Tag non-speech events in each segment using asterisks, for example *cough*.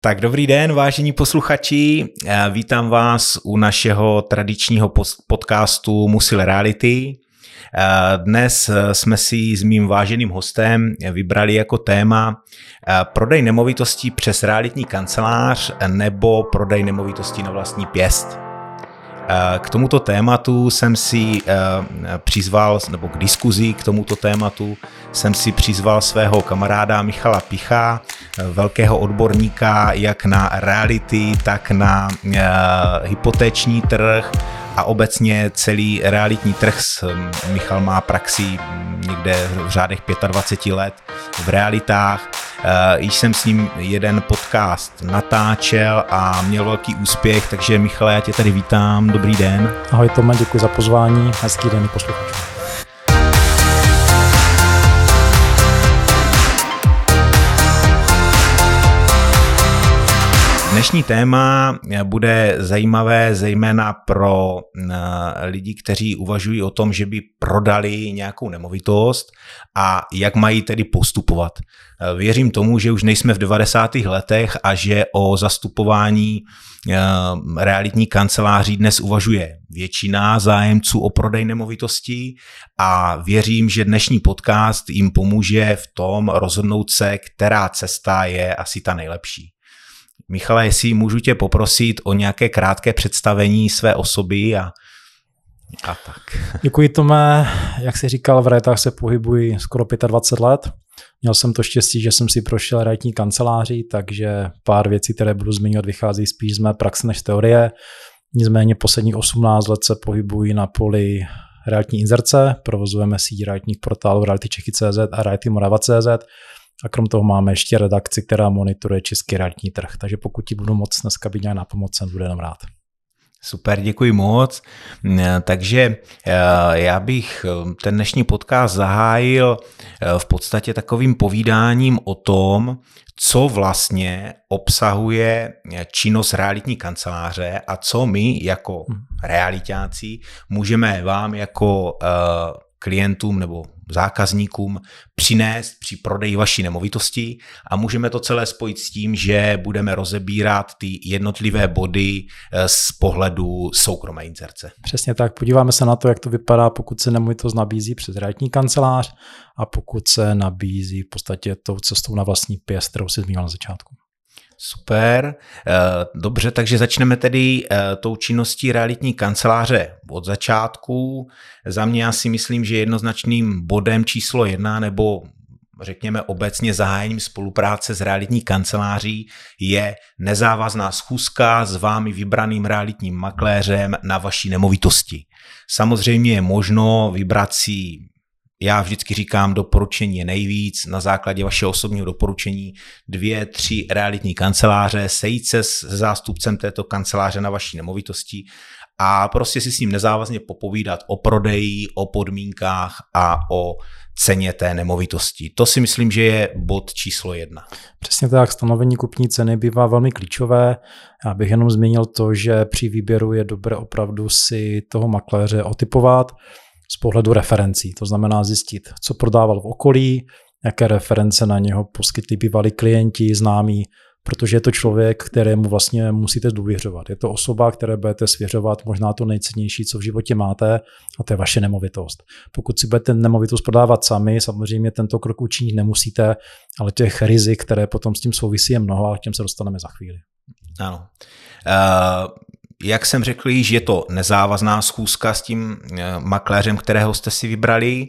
Tak dobrý den, vážení posluchači. Vítám vás u našeho tradičního podcastu Musil Reality. Dnes jsme si s mým váženým hostem vybrali jako téma prodej nemovitostí přes realitní kancelář nebo prodej nemovitostí na vlastní pěst. K tomuto tématu jsem si přizval, nebo k diskuzi k tomuto tématu jsem si přizval svého kamaráda Michala Picha, velkého odborníka jak na reality, tak na hypotéční trh a obecně celý realitní trh. Michal má praxi někde v řádech 25 let v realitách. Uh, již jsem s ním jeden podcast natáčel a měl velký úspěch, takže Michale, já tě tady vítám, dobrý den. Ahoj Tome, děkuji za pozvání, hezký den posluchačům. Dnešní téma bude zajímavé zejména pro eh, lidi, kteří uvažují o tom, že by prodali nějakou nemovitost a jak mají tedy postupovat. Eh, věřím tomu, že už nejsme v 90. letech a že o zastupování eh, realitní kanceláří dnes uvažuje většina zájemců o prodej nemovitostí a věřím, že dnešní podcast jim pomůže v tom rozhodnout se, která cesta je asi ta nejlepší. Michale, jestli můžu tě poprosit o nějaké krátké představení své osoby a, a tak. *laughs* Děkuji Tome. Jak jsi říkal, v rétách se pohybuji skoro 25 let. Měl jsem to štěstí, že jsem si prošel realitní kanceláří, takže pár věcí, které budu zmiňovat, vychází spíš z mé praxe než teorie. Nicméně posledních 18 let se pohybuji na poli realitní inzerce, provozujeme síť realitních portálů Reality Čechy.cz a Reality Morava.cz a krom toho máme ještě redakci, která monitoruje český realitní trh. Takže pokud ti budu moc dneska být nějak na pomoc, budu jenom rád. Super, děkuji moc. Takže eh, já bych eh, ten dnešní podcast zahájil eh, v podstatě takovým povídáním o tom, co vlastně obsahuje činnost realitní kanceláře a co my jako hmm. realitáci můžeme vám jako klientům nebo zákazníkům přinést při prodeji vaší nemovitosti a můžeme to celé spojit s tím, že budeme rozebírat ty jednotlivé body eh, z pohledu soukromé inzerce. Přesně tak, podíváme se na to, jak to vypadá, pokud se nemovitost nabízí přes realitní kancelář a pokud se nabízí v podstatě tou cestou na vlastní pěst, kterou si zmínil na začátku. Super, eh, dobře, takže začneme tedy eh, tou činností realitní kanceláře od začátku. Za mě já si myslím, že jednoznačným bodem číslo jedna nebo řekněme obecně zahájením spolupráce s realitní kanceláří je nezávazná schůzka s vámi vybraným realitním makléřem na vaší nemovitosti. Samozřejmě je možno vybrat si já vždycky říkám, doporučení je nejvíc, na základě vašeho osobního doporučení dvě, tři realitní kanceláře, sejít se s zástupcem této kanceláře na vaší nemovitosti a prostě si s ním nezávazně popovídat o prodeji, o podmínkách a o ceně té nemovitosti. To si myslím, že je bod číslo jedna. Přesně tak, stanovení kupní ceny bývá velmi klíčové. Já bych jenom zmínil to, že při výběru je dobré opravdu si toho makléře otypovat, z pohledu referencí. To znamená zjistit, co prodával v okolí, jaké reference na něho poskytli bývalí klienti, známí, protože je to člověk, kterému vlastně musíte důvěřovat. Je to osoba, které budete svěřovat možná to nejcennější, co v životě máte, a to je vaše nemovitost. Pokud si budete nemovitost prodávat sami, samozřejmě tento krok učinit nemusíte, ale těch rizik, které potom s tím souvisí, je mnoho a k těm se dostaneme za chvíli. Ano. Uh, jak jsem řekl již, je to nezávazná schůzka s tím eh, makléřem, kterého jste si vybrali.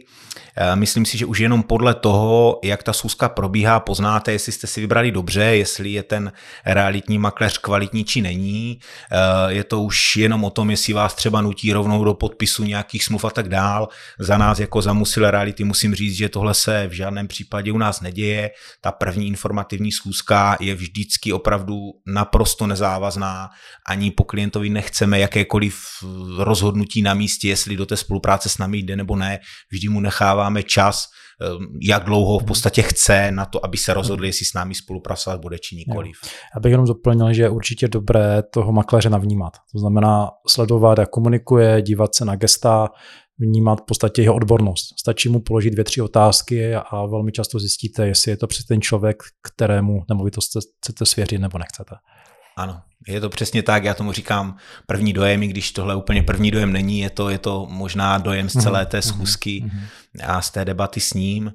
Eh, myslím si, že už jenom podle toho, jak ta schůzka probíhá, poznáte, jestli jste si vybrali dobře, jestli je ten realitní makléř kvalitní či není. Eh, je to už jenom o tom, jestli vás třeba nutí rovnou do podpisu nějakých smluv a tak dál. Za nás jako za Musil Reality musím říct, že tohle se v žádném případě u nás neděje. Ta první informativní schůzka je vždycky opravdu naprosto nezávazná. Ani po klientovi nechceme jakékoliv rozhodnutí na místě, jestli do té spolupráce s námi jde nebo ne. Vždy mu necháváme dáváme čas, ehm, jak dlouho v podstatě chce na to, aby se rozhodli, jestli s námi spolupracovat bude či nikoliv. Já bych jenom doplnil, že je určitě dobré toho makléře navnímat. To znamená sledovat, jak komunikuje, dívat se na gesta, vnímat v podstatě jeho odbornost. Stačí mu položit dvě, tři otázky a velmi často zjistíte, jestli je to přes ten člověk, kterému nemovitost chcete svěřit nebo nechcete. Ano, je to přesně tak, já tomu říkám první dojem, i když tohle úplně první dojem není, je to, je to možná dojem z celé té mhm, schůzky mhm, a z té debaty s ním.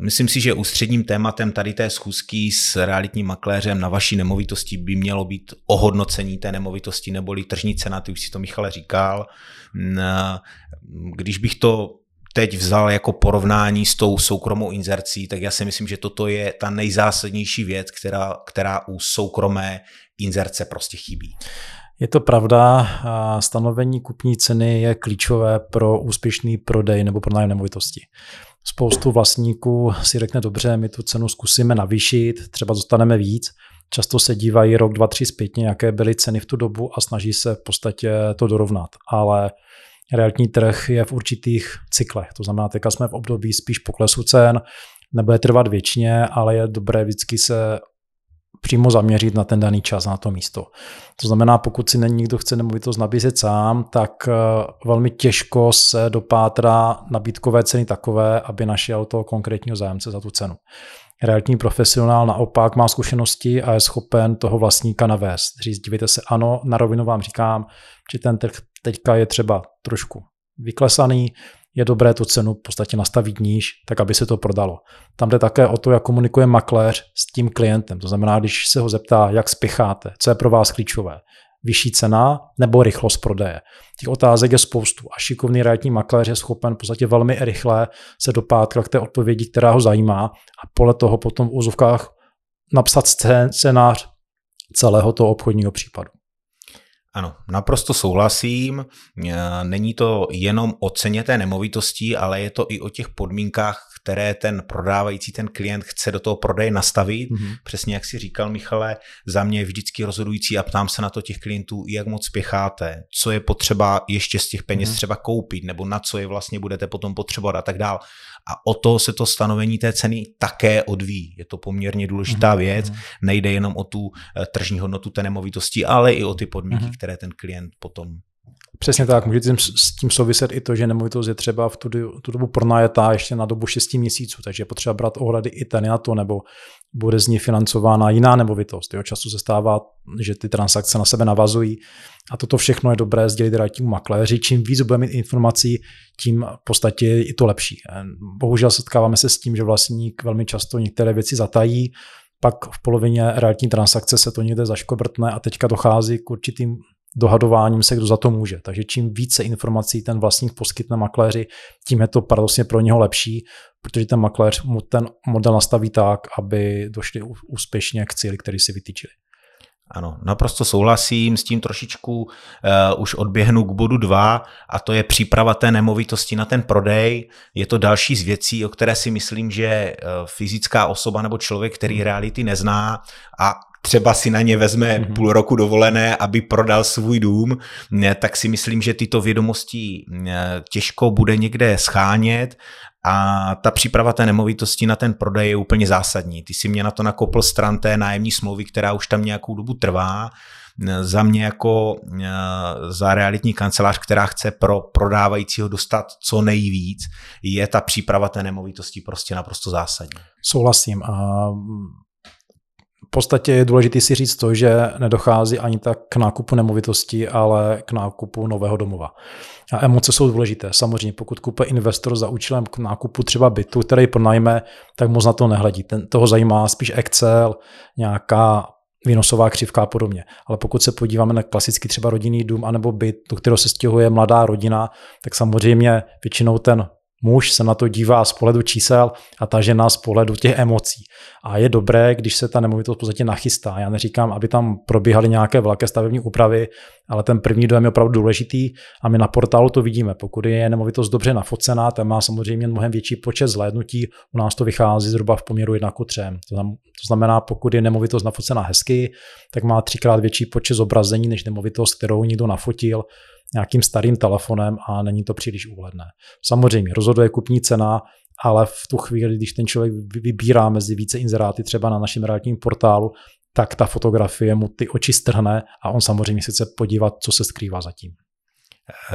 Myslím si, že ústředním tématem tady té schůzky s realitním makléřem na vaší nemovitosti by mělo být ohodnocení té nemovitosti neboli tržní cena, ty už si to Michale říkal. Když bych to teď vzal jako porovnání s tou soukromou inzercí, tak já si myslím, že toto je ta nejzásadnější věc, která, která u soukromé inzerce prostě chybí. Je to pravda, stanovení kupní ceny je klíčové pro úspěšný prodej nebo pronájem nemovitosti. Spoustu vlastníků si řekne dobře, my tu cenu zkusíme navýšit, třeba dostaneme víc. Často se dívají rok, dva, tři zpětně, jaké byly ceny v tu dobu a snaží se v podstatě to dorovnat. Ale realitní trh je v určitých cyklech. To znamená, teďka jsme v období spíš poklesu cen, nebude trvat věčně, ale je dobré vždycky se přímo zaměřit na ten daný čas, na to místo. To znamená, pokud si někdo chce nemovitost nabízet sám, tak eh, velmi těžko se dopátrá nabídkové ceny takové, aby našel toho konkrétního zájemce za tu cenu. Realitní profesionál naopak má zkušenosti a je schopen toho vlastníka navést. Říct, dívejte se, ano, na rovinu vám říkám, že ten trh teďka je třeba trošku vyklesaný, je dobré tu cenu v podstatě nastavit níž, tak aby se to prodalo. Tam jde také o to, jak komunikuje makléř s tím klientem. To znamená, když se ho zeptá, jak spěcháte, co je pro vás klíčové, vyšší cena nebo rychlost prodeje. Těch otázek je spoustu a šikovný realitní makléř je schopen v podstatě velmi rychle se dopátrat k té odpovědi, která ho zajímá a podle toho potom v úzovkách napsat scénář celého toho obchodního případu. Ano, naprosto souhlasím. Není to jenom o ceně té nemovitosti, ale je to i o těch podmínkách, které ten prodávající, ten klient chce do toho prodeje nastavit. Mm-hmm. Přesně jak si říkal Michale, za mě je vždycky rozhodující a ptám se na to těch klientů, jak moc spěcháte, co je potřeba ještě z těch peněz mm-hmm. třeba koupit, nebo na co je vlastně budete potom potřebovat a tak dál. A o to se to stanovení té ceny také odvíjí. Je to poměrně důležitá mm-hmm. věc. Nejde jenom o tu eh, tržní hodnotu té nemovitosti, ale i o ty podmínky, mm-hmm. které ten klient potom Přesně tak, může s tím souviset i to, že nemovitost je třeba v tu, tu dobu pronajetá ještě na dobu 6 měsíců, takže je potřeba brát ohledy i ten na to, nebo bude z ní financována jiná nemovitost. Jo, často se stává, že ty transakce na sebe navazují a toto všechno je dobré sdělit realitnímu makléři. Čím víc budeme mít informací, tím v podstatě je i to lepší. Bohužel setkáváme se s tím, že vlastník velmi často některé věci zatají, pak v polovině realitní transakce se to někde zaškobrtne a teďka dochází k určitým dohadováním se, kdo za to může. Takže čím více informací ten vlastník poskytne makléři, tím je to paradoxně pro něho lepší, protože ten makléř mu ten model nastaví tak, aby došli úspěšně k cíli, který si vytýčili. Ano, naprosto souhlasím, s tím trošičku uh, už odběhnu k bodu 2 a to je příprava té nemovitosti na ten prodej. Je to další z věcí, o které si myslím, že uh, fyzická osoba nebo člověk, který reality nezná a třeba si na ně vezme mm-hmm. půl roku dovolené, aby prodal svůj dům, tak si myslím, že tyto vědomosti těžko bude někde schánět a ta příprava té nemovitosti na ten prodej je úplně zásadní. Ty si mě na to nakopl stran té nájemní smlouvy, která už tam nějakou dobu trvá. Za mě jako za realitní kancelář, která chce pro prodávajícího dostat co nejvíc, je ta příprava té nemovitosti prostě naprosto zásadní. Souhlasím. A podstatě je důležité si říct to, že nedochází ani tak k nákupu nemovitosti, ale k nákupu nového domova. A emoce jsou důležité. Samozřejmě, pokud kupuje investor za účelem k nákupu třeba bytu, který pronajme, tak moc na to nehledí. Ten, toho zajímá spíš Excel, nějaká výnosová křivka a podobně. Ale pokud se podíváme na klasický třeba rodinný dům anebo byt, do kterého se stěhuje mladá rodina, tak samozřejmě většinou ten muž se na to dívá z pohledu čísel a ta žena z pohledu těch emocí. A je dobré, když se ta nemovitost v podstatě nachystá. Já neříkám, aby tam probíhaly nějaké velké stavební úpravy, ale ten první dojem je opravdu důležitý a my na portálu to vidíme. Pokud je nemovitost dobře nafocená, tak má samozřejmě mnohem větší počet zhlédnutí. U nás to vychází zhruba v poměru 1 k 3. To znamená, pokud je nemovitost nafocená hezky, tak má třikrát větší počet zobrazení než nemovitost, kterou někdo nafotil nějakým starým telefonem a není to příliš úhledné. Samozřejmě rozhoduje kupní cena, ale v tu chvíli, když ten člověk vybírá mezi více inzeráty třeba na našem realitním portálu, tak ta fotografie mu ty oči strhne a on samozřejmě se chce podívat, co se skrývá zatím.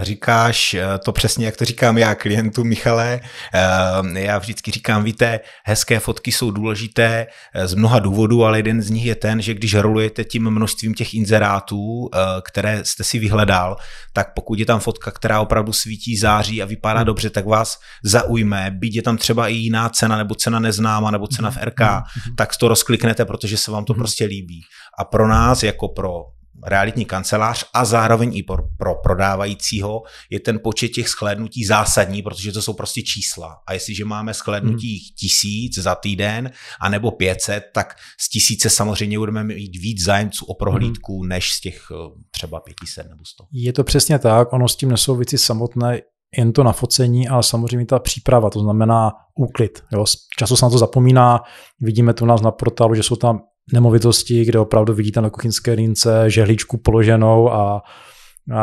Říkáš eh, to přesně, jak to říkám já klientu Michale. Eh, já vždycky říkám, víte, hezké fotky jsou důležité eh, z mnoha důvodů, ale jeden z nich je ten, že když rolujete tím množstvím těch inzerátů, které jste si vyhledal, tak pokud je tam fotka, která opravdu svítí, září a vypadá hmm. dobře, tak vás zaujme. Byť je tam třeba i jiná cena, nebo cena neznáma, nebo cena v RK, hmm. hmm. tak to rozkliknete, protože se vám to hmm. prostě líbí. A pro nás, jako pro realitní kancelář a zároveň i pro, pro prodávajícího je ten počet těch shlédnutí zásadní, protože to jsou prostě čísla. A jestliže máme shlédnutí hmm. tisíc za týden a nebo 500, tak z tisíce samozřejmě budeme mít víc zájemců o prohlídku, hmm. než z těch eh, třeba 500 nebo 100. Je to přesně tak, ono s tím nesouvisí samotné jen to nafocení, ale samozřejmě ta příprava, to znamená úklid. Jo. Často se na to zapomíná, vidíme tu nás na portálu, že jsou tam nemovitosti, kde opravdu vidíte na kuchyňské lince žehličku položenou a,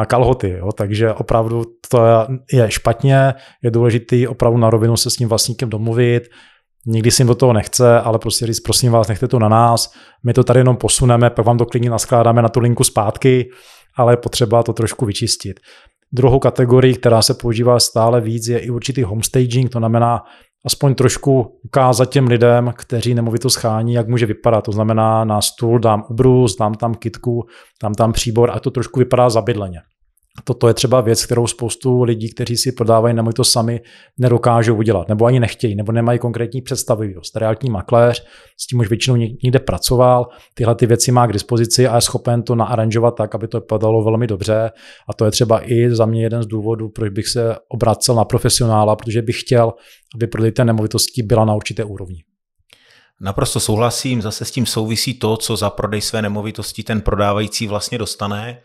kalhoty. Jo? Takže opravdu to je špatně, je důležité opravdu na rovinu se s tím vlastníkem domluvit, nikdy si jim do toho nechce, ale prostě říct, prosím vás, nechte to na nás, my to tady jenom posuneme, pak vám to klidně naskládáme na tu linku zpátky, ale je potřeba to trošku vyčistit. Druhou kategorii, která se používá stále víc, je i určitý homestaging, to znamená aspoň trošku ukázat těm lidem, kteří nemovito schání, jak může vypadat. To znamená, na stůl dám ubrus, dám tam kitku, dám tam příbor a to trošku vypadá zabydleně. Toto je třeba věc, kterou spoustu lidí, kteří si prodávají to sami, nedokážou udělat, nebo ani nechtějí, nebo nemají konkrétní představivost. Realitní makléř s tím už většinou někde pracoval, tyhle ty věci má k dispozici a je schopen to naaranžovat tak, aby to vypadalo velmi dobře. A to je třeba i za mě jeden z důvodů, proč bych se obracel na profesionála, protože bych chtěl, aby prodej té nemovitosti byla na určité úrovni. Naprosto souhlasím, zase s tím souvisí to, co za prodej své nemovitosti ten prodávající vlastně dostane.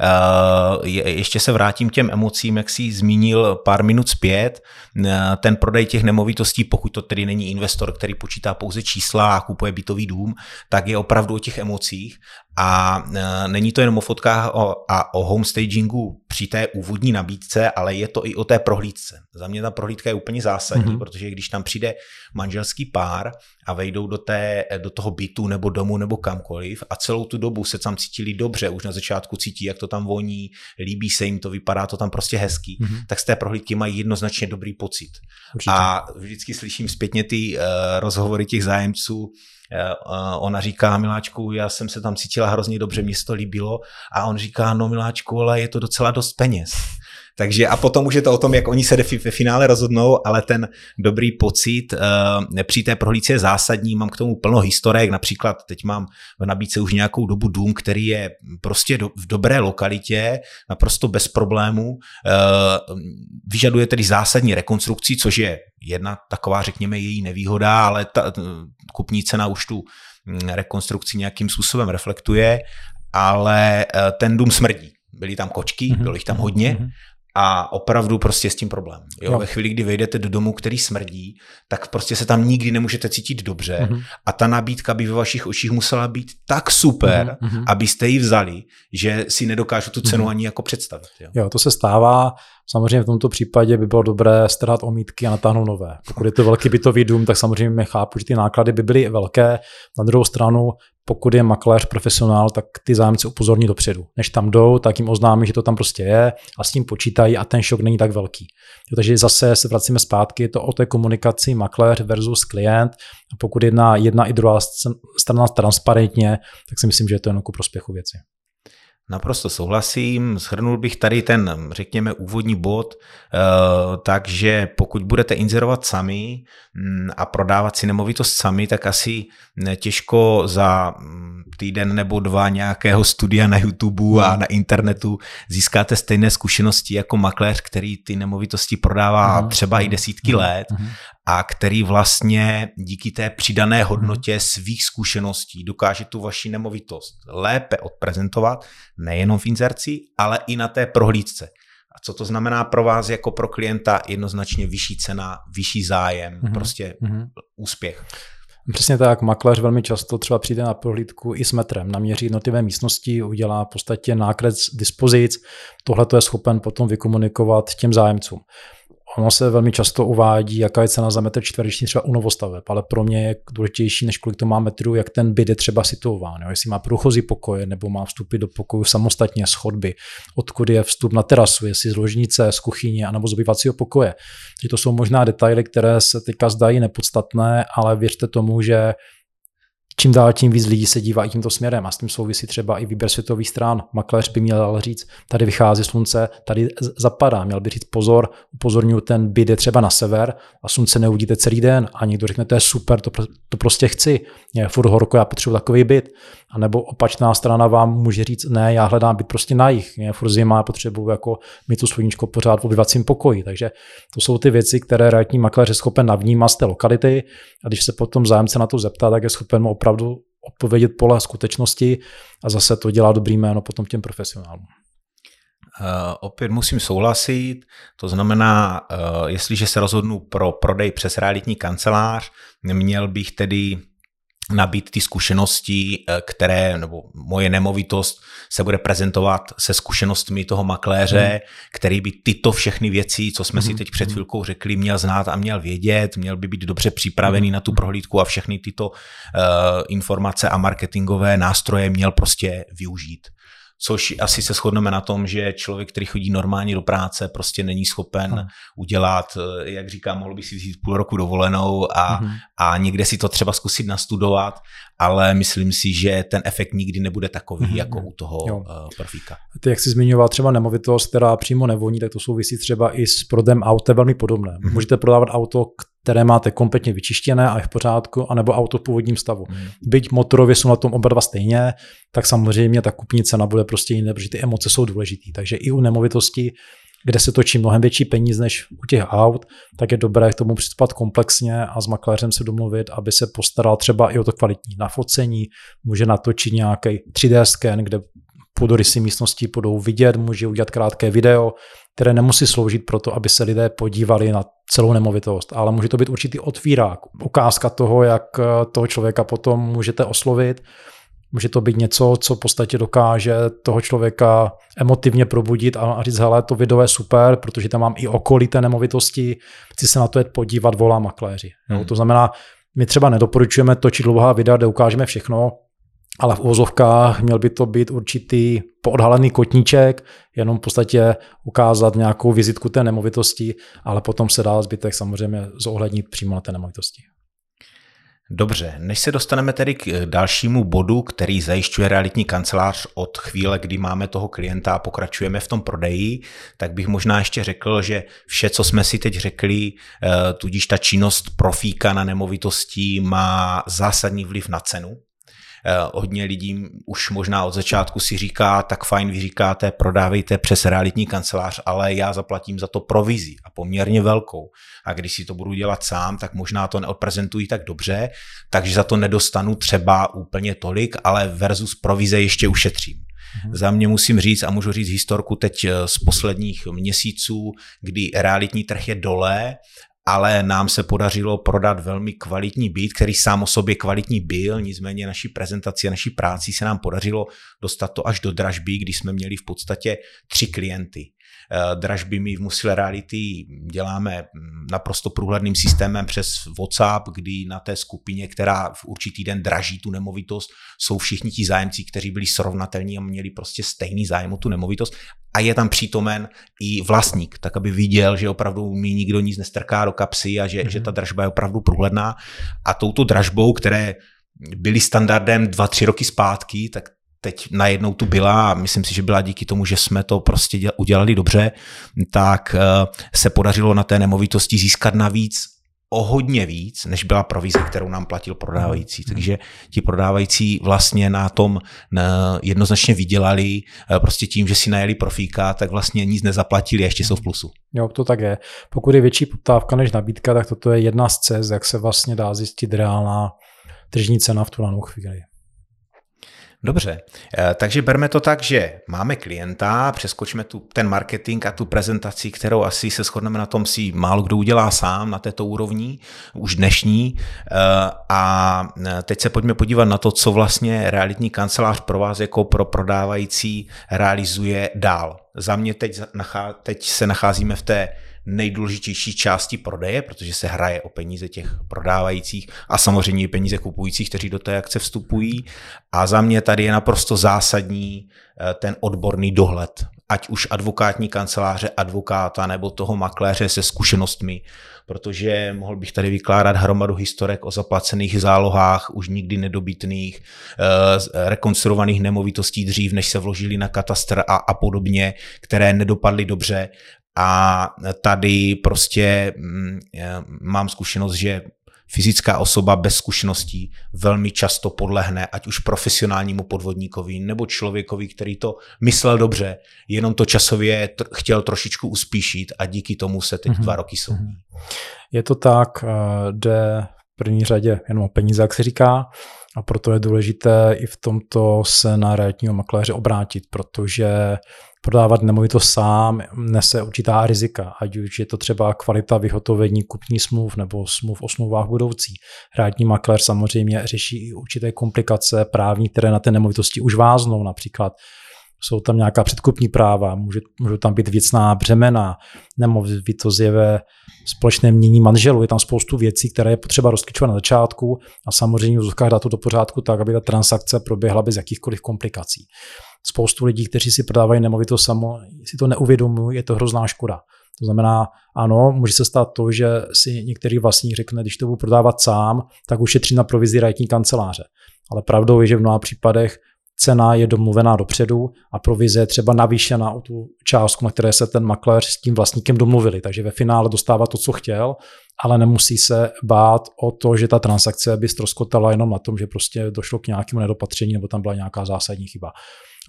Eh, ještě se vrátím k těm emocím, jak si zmínil pár minut zpět. Eh, ten prodej těch nemovitostí, pokud to tedy není investor, který počítá pouze čísla a kupuje bytový dům, tak je opravdu o těch emocích a e, není to jenom o fotkách a o homestagingu při té úvodní nabídce, ale je to i o té prohlídce. Za mě ta prohlídka je úplně zásadní, mm-hmm. protože když tam přijde manželský pár a vejdou do, té, do toho bytu nebo domu nebo kamkoliv a celou tu dobu se tam cítili dobře, už na začátku cítí, jak to tam voní, líbí se jim to, vypadá to tam prostě hezký, mm-hmm. tak z té prohlídky mají jednoznačně dobrý pocit. Určitě. A vždycky slyším zpětně ty uh, rozhovory těch zájemců, ona říká, Miláčku, já jsem se tam cítila hrozně dobře, mě to líbilo. A on říká, no Miláčku, ale je to docela dost peněz. Takže a potom už je to o tom, jak oni se ve finále rozhodnou, ale ten dobrý pocit uh, při té prohlídce je zásadní. Mám k tomu plno historek, například teď mám v nabídce už nějakou dobu dům, který je prostě do, v dobré lokalitě, naprosto bez problémů. Uh, vyžaduje tedy zásadní rekonstrukci, což je jedna taková, řekněme, její nevýhoda, ale ta kupní cena už tu mm, rekonstrukci nějakým způsobem reflektuje, ale ten dům smrdí. Byly tam kočky, mm-hmm. bylo jich tam hodně mm-hmm a opravdu prostě s tím problém. Jo? Jo. Ve chvíli, kdy vejdete do domu, který smrdí, tak prostě se tam nikdy nemůžete cítit dobře mm-hmm. a ta nabídka by ve vašich očích musela být tak super, mm-hmm. abyste ji vzali, že si nedokážu tu cenu mm-hmm. ani jako představit. Jo? jo, to se stává. Samozřejmě v tomto případě by bylo dobré strhat omítky a natáhnout nové. Pokud je to velký bytový dům, tak samozřejmě chápu, že ty náklady by byly velké. Na druhou stranu pokud je makléř profesionál, tak ty zájemci upozorní dopředu. Než tam jdou, tak jim oznámí, že to tam prostě je a s tím počítají a ten šok není tak velký. Takže zase se vracíme zpátky, je to o té komunikaci makléř versus klient. A pokud jedna, jedna i druhá strana transparentně, tak si myslím, že je to jen ku prospěchu věci. Naprosto souhlasím. Shrnul bych tady ten, řekněme, úvodní bod, eh, takže pokud budete inzerovat sami mm, a prodávat si nemovitost sami, tak asi těžko za mm, týden nebo dva nějakého studia na YouTube a na internetu získáte stejné zkušenosti jako makléř, který ty nemovitosti prodává třeba i desítky let a který vlastně díky té přidané hodnotě svých zkušeností dokáže tu vaši nemovitost lépe odprezentovat, nejenom v inzerci, ale i na té prohlídce. A co to znamená pro vás jako pro klienta? Jednoznačně vyšší cena, vyšší zájem, mm-hmm. prostě mm-hmm. úspěch. Přesně tak, makléř velmi často třeba přijde na prohlídku i s metrem, naměří jednotlivé místnosti, udělá v podstatě nákres dispozic, tohle to je schopen potom vykomunikovat těm zájemcům. Ono se velmi často uvádí, jaká je cena za metr čtvereční třeba u novostaveb, ale pro mě je důležitější, než kolik to má metrů, jak ten byt je třeba situován. Jo? Jestli má průchozí pokoje, nebo má vstupy do pokoju samostatně z chodby, odkud je vstup na terasu, jestli z ložnice, z kuchyně, anebo z obyvacího pokoje. Takže to jsou možná detaily, které se teďka zdají nepodstatné, ale věřte tomu, že čím dál tím víc lidí se dívá i tímto směrem a s tím souvisí třeba i výběr světových stran. Makléř by měl říct, tady vychází slunce, tady zapadá. Měl by říct pozor, upozorňuji, ten byt je třeba na sever a slunce neuvidíte celý den a někdo řekne, to je super, to, to prostě chci. Je furt horko, já potřebuji takový byt. A nebo opačná strana vám může říct, ne, já hledám byt prostě na jich, je furt zima, potřebuji jako mít tu sluníčko pořád v obyvacím pokoji. Takže to jsou ty věci, které realitní makléř je schopen navnímat z té lokality a když se potom zájemce na to zeptá, tak je schopen mu opravdu odpovědět pole skutečnosti a zase to dělá dobrý jméno potom těm profesionálům. Uh, opět musím souhlasit, to znamená, uh, jestliže se rozhodnu pro prodej přes realitní kancelář, měl bych tedy nabít ty zkušenosti, eh, které, nebo moje nemovitost se bude prezentovat se zkušenostmi toho makléře, hmm. který by tyto všechny věci, co jsme hmm. si teď před hmm. chvilkou řekli, měl znát a měl vědět, měl by být dobře připravený hmm. na tu prohlídku a všechny tyto uh, informace a marketingové nástroje měl prostě využít což asi se shodneme na tom, že člověk, který chodí normálně do práce, prostě není schopen hmm. udělat, eh, jak říkám, mohl by si vzít půl roku dovolenou a, hmm. a někde si to třeba zkusit nastudovat, ale myslím si, že ten efekt nikdy nebude takový, hmm. jako u toho jo. Eh, profíka. Ty, jak jsi zmiňoval třeba nemovitost, která přímo nevoní, tak to souvisí třeba i s prodem auta velmi podobné. Hmm. Můžete prodávat auto, které máte kompletně vyčištěné a je v pořádku, anebo auto v původním stavu. Hmm. Byť motorově jsou na tom oba dva stejně, tak samozřejmě ta kupní cena bude prostě jiná, protože ty emoce jsou důležité. Takže i u nemovitosti, kde se točí mnohem větší peníze než u těch aut, tak je dobré k tomu přistupovat komplexně a s makléřem se domluvit, aby se postaral třeba i o to kvalitní nafocení, může natočit nějaký 3D scan, kde půdorysy místnosti budou vidět, může udělat krátké video, které nemusí sloužit pro to, aby se lidé podívali na celou nemovitost, ale může to být určitý otvírák, ukázka toho, jak eh, toho člověka potom můžete oslovit. Může to být něco, co v podstatě dokáže toho člověka emotivně probudit a říct, hele, to video je super, protože tam mám i okolité nemovitosti, chci se na to jet podívat, volá makléři. Hmm. To znamená, my třeba nedoporučujeme točit dlouhá videa, kde ukážeme všechno, ale v uvozovkách měl by to být určitý poodhalený kotníček, jenom v podstatě ukázat nějakou vizitku té nemovitosti, ale potom se dá zbytek samozřejmě zohlednit přímo na té nemovitosti. Dobře, než se dostaneme tedy k dalšímu bodu, který zajišťuje realitní kancelář od chvíle, kdy máme toho klienta a pokračujeme v tom prodeji, tak bych možná ještě řekl, že vše, co jsme si teď řekli, eh, tudíž ta činnost profíka na nemovitosti má zásadní vliv na cenu, Eh, hodně lidí už možná od začátku si říká, tak fajn, vy říkáte, prodávejte přes realitní kancelář, ale já zaplatím za to provizi a poměrně velkou. A když si to budu dělat sám, tak možná to neodprezentují tak dobře, takže za to nedostanu třeba úplně tolik, ale versus provize ještě ušetřím. Mm-hmm. Za mě musím říct, a můžu říct historku teď eh, z posledních měsíců, kdy realitní trh je dole ale nám se podařilo prodat velmi kvalitní byt, který sám o sobě kvalitní byl, nicméně naší prezentaci a naší práci se nám podařilo dostat to až do dražby, když jsme měli v podstatě tři klienty. Eh, dražby my v Musile Reality děláme mm, naprosto průhledným systémem přes WhatsApp, kdy na té skupině, která v určitý den draží tu nemovitost, jsou všichni ti zájemci, kteří byli srovnatelní a měli prostě stejný zájem o tu nemovitost a je tam přítomen i vlastník, tak aby viděl, že opravdu mi nikdo nic nestrká do kapsy a že, mm-hmm. že ta dražba je opravdu průhledná. A touto dražbou, které byly standardem dva, tři roky zpátky, tak teď najednou tu byla a myslím si, že byla díky tomu, že jsme to prostě udělali dobře, tak eh, se podařilo na té nemovitosti získat navíc o hodně víc, než byla provize, kterou nám platil prodávající. Takže ti prodávající vlastně na tom eh, jednoznačně vydělali eh, prostě tím, že si najeli profíka, tak vlastně nic nezaplatili a ještě jsou v plusu. Jo, to tak je. Pokud je větší poptávka než nabídka, tak toto je jedna z cest, jak se vlastně dá zjistit reálná tržní cena v tu danou chvíli. Dobře, eh, takže berme to tak, že máme klienta, přeskočíme tu, ten marketing a tu prezentaci, kterou asi se shodneme na tom si málo kdo udělá sám na této úrovni, už dnešní. Eh, a eh, teď se pojďme podívat na to, co vlastně realitní kancelář pro vás jako pro prodávající realizuje dál. Za mě teď, teď se nacházíme v té nejdůležitější části prodeje, protože se hraje o peníze těch prodávajících a samozřejmě i peníze kupujících, kteří do té akce vstupují. A za mě tady je naprosto zásadní eh, ten odborný dohled, ať už advokátní kanceláře, advokáta nebo toho makléře se zkušenostmi, protože mohl bych tady vykládat hromadu historek o zaplacených zálohách, už nikdy nedobytných, eh, rekonstruovaných nemovitostí dřív, než se vložili na katastr a, a podobně, které nedopadly dobře. A tady prostě mm, mám zkušenost, že fyzická osoba bez zkušeností velmi často podlehne, ať už profesionálnímu podvodníkovi nebo člověkovi, který to myslel dobře, jenom to časově tr- chtěl trošičku uspíšit a díky tomu se teď mm-hmm. dva roky jsou. Mhm. Je to tak, eh, jde v první řadě jenom o peníze, jak se říká, a proto je důležité i v tomto se na realitního makléře obrátit, protože prodávat nemovitost sám nese určitá rizika, ať už je to třeba kvalita vyhotovení kupní smluv nebo smluv o smlouvách budoucí. Rádní makléř samozřejmě řeší i určité komplikace právní, které na té nemovitosti už váznou, například jsou tam nějaká předkupní práva, může, můžou tam být věcná břemena, nemovitost je ve společném mění manželů, je tam spoustu věcí, které je potřeba rozklíčovat na začátku a samozřejmě v dát to do pořádku tak, aby ta transakce proběhla bez jakýchkoliv komplikací spoustu lidí, kteří si prodávají nemovitost samo, si to neuvědomují, je to hrozná škoda. To znamená, ano, může se stát to, že si některý vlastník řekne, když to budu prodávat sám, tak ušetří na provizi realitní kanceláře. Ale pravdou je, že v mnoha případech cena je domluvená dopředu a provize je třeba navýšena o tu částku, na které se ten makléř s tím vlastníkem domluvili. Takže ve finále dostává to, co chtěl, ale nemusí se bát o to, že ta transakce by ztroskotala jenom na tom, že prostě došlo k nějakému nedopatření nebo tam byla nějaká zásadní chyba.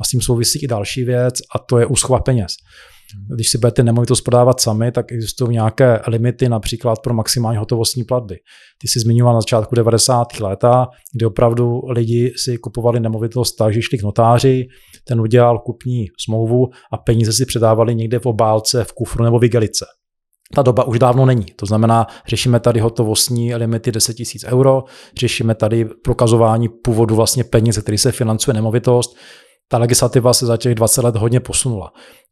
A s tím souvisí i další věc a to je úschova peněz. Když si budete nemovitost prodávat sami, tak existují nějaké limity, například pro maximální hotovostní platby. Ty si zmiňoval na začátku 90. léta, kdy opravdu lidi si kupovali nemovitost tak, že šli k notáři, ten udělal kupní smlouvu a peníze si předávali někde v obálce, v kufru nebo v igelice. Ta doba už dávno není. To znamená, řešíme tady hotovostní limity 10 000 euro, řešíme tady prokazování původu vlastně peněz, který se financuje nemovitost, ta legislativa se za těch 20 let hodně posunula.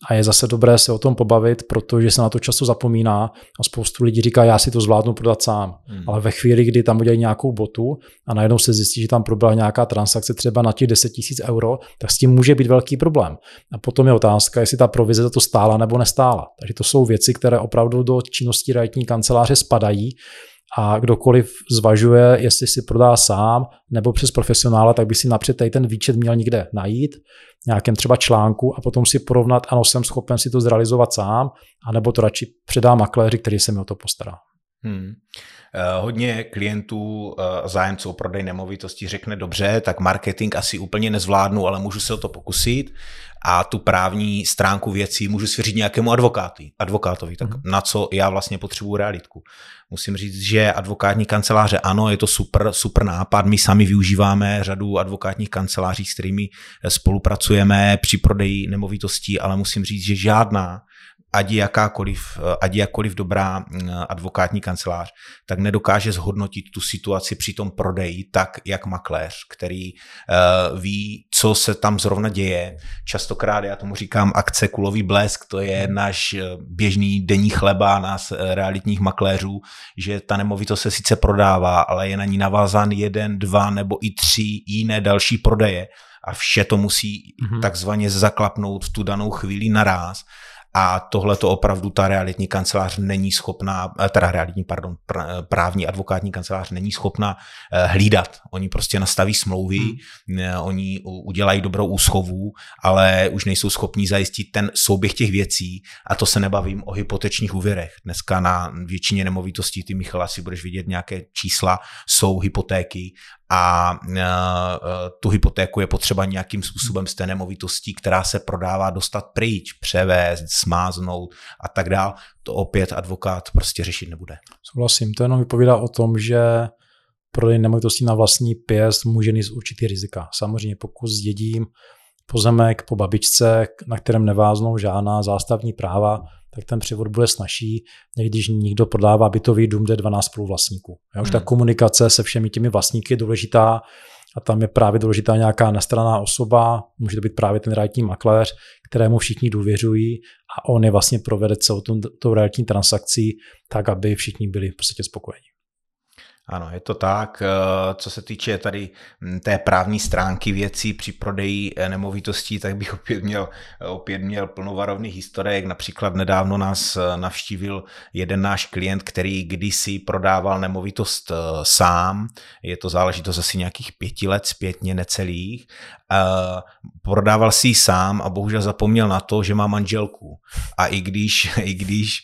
A je zase dobré se o tom pobavit, protože se na to často zapomíná a spoustu lidí říká, já si to zvládnu prodat sám. Hmm. Ale ve chvíli, kdy tam udělají nějakou botu a najednou se zjistí, že tam proběhla nějaká transakce třeba na těch 10 000 euro, tak s tím může být velký problém. A potom je otázka, jestli ta provize za to stála nebo nestála. Takže to jsou věci, které opravdu do činnosti realitní kanceláře spadají a kdokoliv zvažuje, jestli si prodá sám nebo přes profesionála, tak by si napřed tady ten výčet měl někde najít, nějakém třeba článku a potom si porovnat, ano, jsem schopen si to zrealizovat sám, anebo to radši předá makléři, který se mi o to postará. Hmm. Eh, hodně klientů, eh, zájemců o prodej nemovitosti řekne dobře, tak marketing asi úplně nezvládnu, ale můžu se o to pokusit a tu právní stránku věcí můžu svěřit nějakému advokáty, advokátovi, tak mm. na co já vlastně potřebuju realitku. Musím říct, že advokátní kanceláře, ano, je to super, super nápad, my sami využíváme řadu advokátních kanceláří, s kterými spolupracujeme při prodeji nemovitostí, ale musím říct, že žádná ať jakákoliv, ať jakkoliv dobrá mm, advokátní kancelář, tak nedokáže zhodnotit tu situaci při tom prodeji tak, jak makléř, který uh, ví, co se tam zrovna děje. Častokrát já tomu říkám akce kulový blesk, to je náš eh, běžný denní chleba nás eh, realitních makléřů, že ta nemovitost se sice prodává, ale je na ní navázán jeden, dva nebo i tři jiné další prodeje a vše to musí mm-hmm. takzvaně zaklapnout v tu danou chvíli naraz a tohle to opravdu ta realitní kancelář není schopná, eh, teda realitní, pardon, právní advokátní kancelář není schopná eh, hlídat. Oni prostě nastaví smlouvy, hmm. Eh, oni udělají dobrou úschovu, ale už nejsou schopní zajistit ten souběh těch věcí a to se nebavím o hypotečních úvěrech. Dneska na většině nemovitostí, ty Michal asi budeš vidět nějaké čísla, jsou hypotéky a tu hypotéku je potřeba nějakým způsobem z té nemovitostí, která se prodává, dostat pryč, převést, smáznout a tak dál. To opět advokát prostě řešit nebude. Souhlasím, to jenom vypovídá o tom, že prodej nemovitostí na vlastní pěst může mít určitý rizika. Samozřejmě pokud zdědím pozemek po babičce, na kterém neváznou žádná zástavní práva, tak ten převod bude snažší, než když někdo prodává bytový dům, kde 12 spoluvlastníků. Já už hmm. ta komunikace se všemi těmi vlastníky je důležitá a tam je právě důležitá nějaká nestraná osoba, může to být právě ten realitní makléř, kterému všichni důvěřují a on je vlastně provede celou tou realitní transakcí tak, aby všichni byli v podstatě spokojeni. Ano, je to tak. Eh, co se týče tady hm, té právní stránky věcí při prodeji eh, nemovitostí, tak bych *laughs* opět měl, opět měl plnovarovný historiek. Například nedávno nás eh, navštívil jeden náš klient, který kdysi prodával nemovitost sám. Je to záležitost asi nějakých pěti let zpětně necelých prodával si ji sám a bohužel zapomněl na to, že má manželku. A i když, *laughs* i když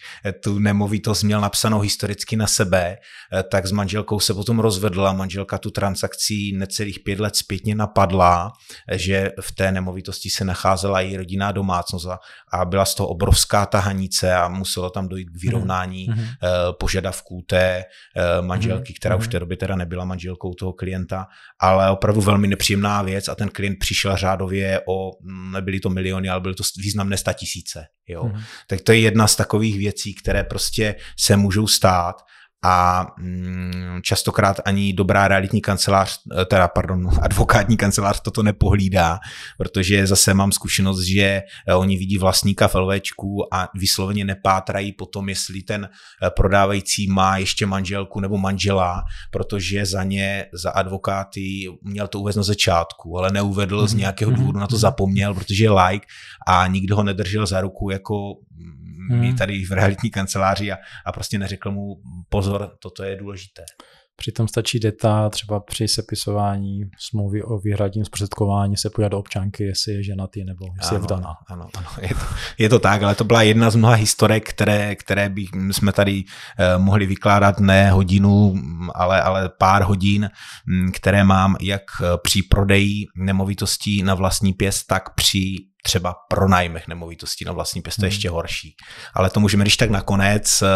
tu nemovitost měl napsanou historicky na sebe, eh, tak s manželkou se potom rozvedla. Manželka tu transakcí necelých pět let zpětně napadla, že v té nemovitosti se nacházela její rodinná domácnost a byla z toho obrovská tahanice a muselo tam dojít k vyrovnání mm-hmm. požadavků té eh, manželky, která mm-hmm. už v mhm. té době teda nebyla manželkou toho klienta, ale opravdu velmi nepříjemná věc a ten klient přišel řádově o, nebyly to miliony, ale byly to významné statisíce. Jo? Mm-hmm. Tak to je jedna z takových věcí, které prostě se můžou stát a mm, častokrát ani dobrá realitní kancelář, eh, teda pardon, *laughs* advokátní kancelář toto nepohlídá, protože zase mám zkušenost, že eh, oni vidí vlastníka v LVčku a vysloveně nepátrají potom, jestli ten eh, prodávající má ještě manželku nebo manžela, protože za ně, za advokáty měl to uvést na začátku, ale neuvedl z mhm. nějakého mhm. důvodu, na to zapomněl, protože je like a nikdo ho nedržel za ruku jako hmm. tady v realitní kanceláři a, a prostě neřekl mu pozor, toto je důležité. Přitom stačí deta třeba při sepisování smlouvy o výhradním zprostředkování se podívat do občanky, jestli je ženatý nebo jestli ano, je vdaná. Ano, ano, je to, je to tak, ale to byla jedna z mnoha historek, které, které bych, jsme tady eh, mohli vykládat ne hodinu, ale, ale pár hodin, hm, které mám jak eh, při prodeji nemovitostí na vlastní pěst, tak při třeba pronájmech nemovitostí na vlastní pěst, to je hmm. ještě horší. Ale to můžeme když tak nakonec. Eh,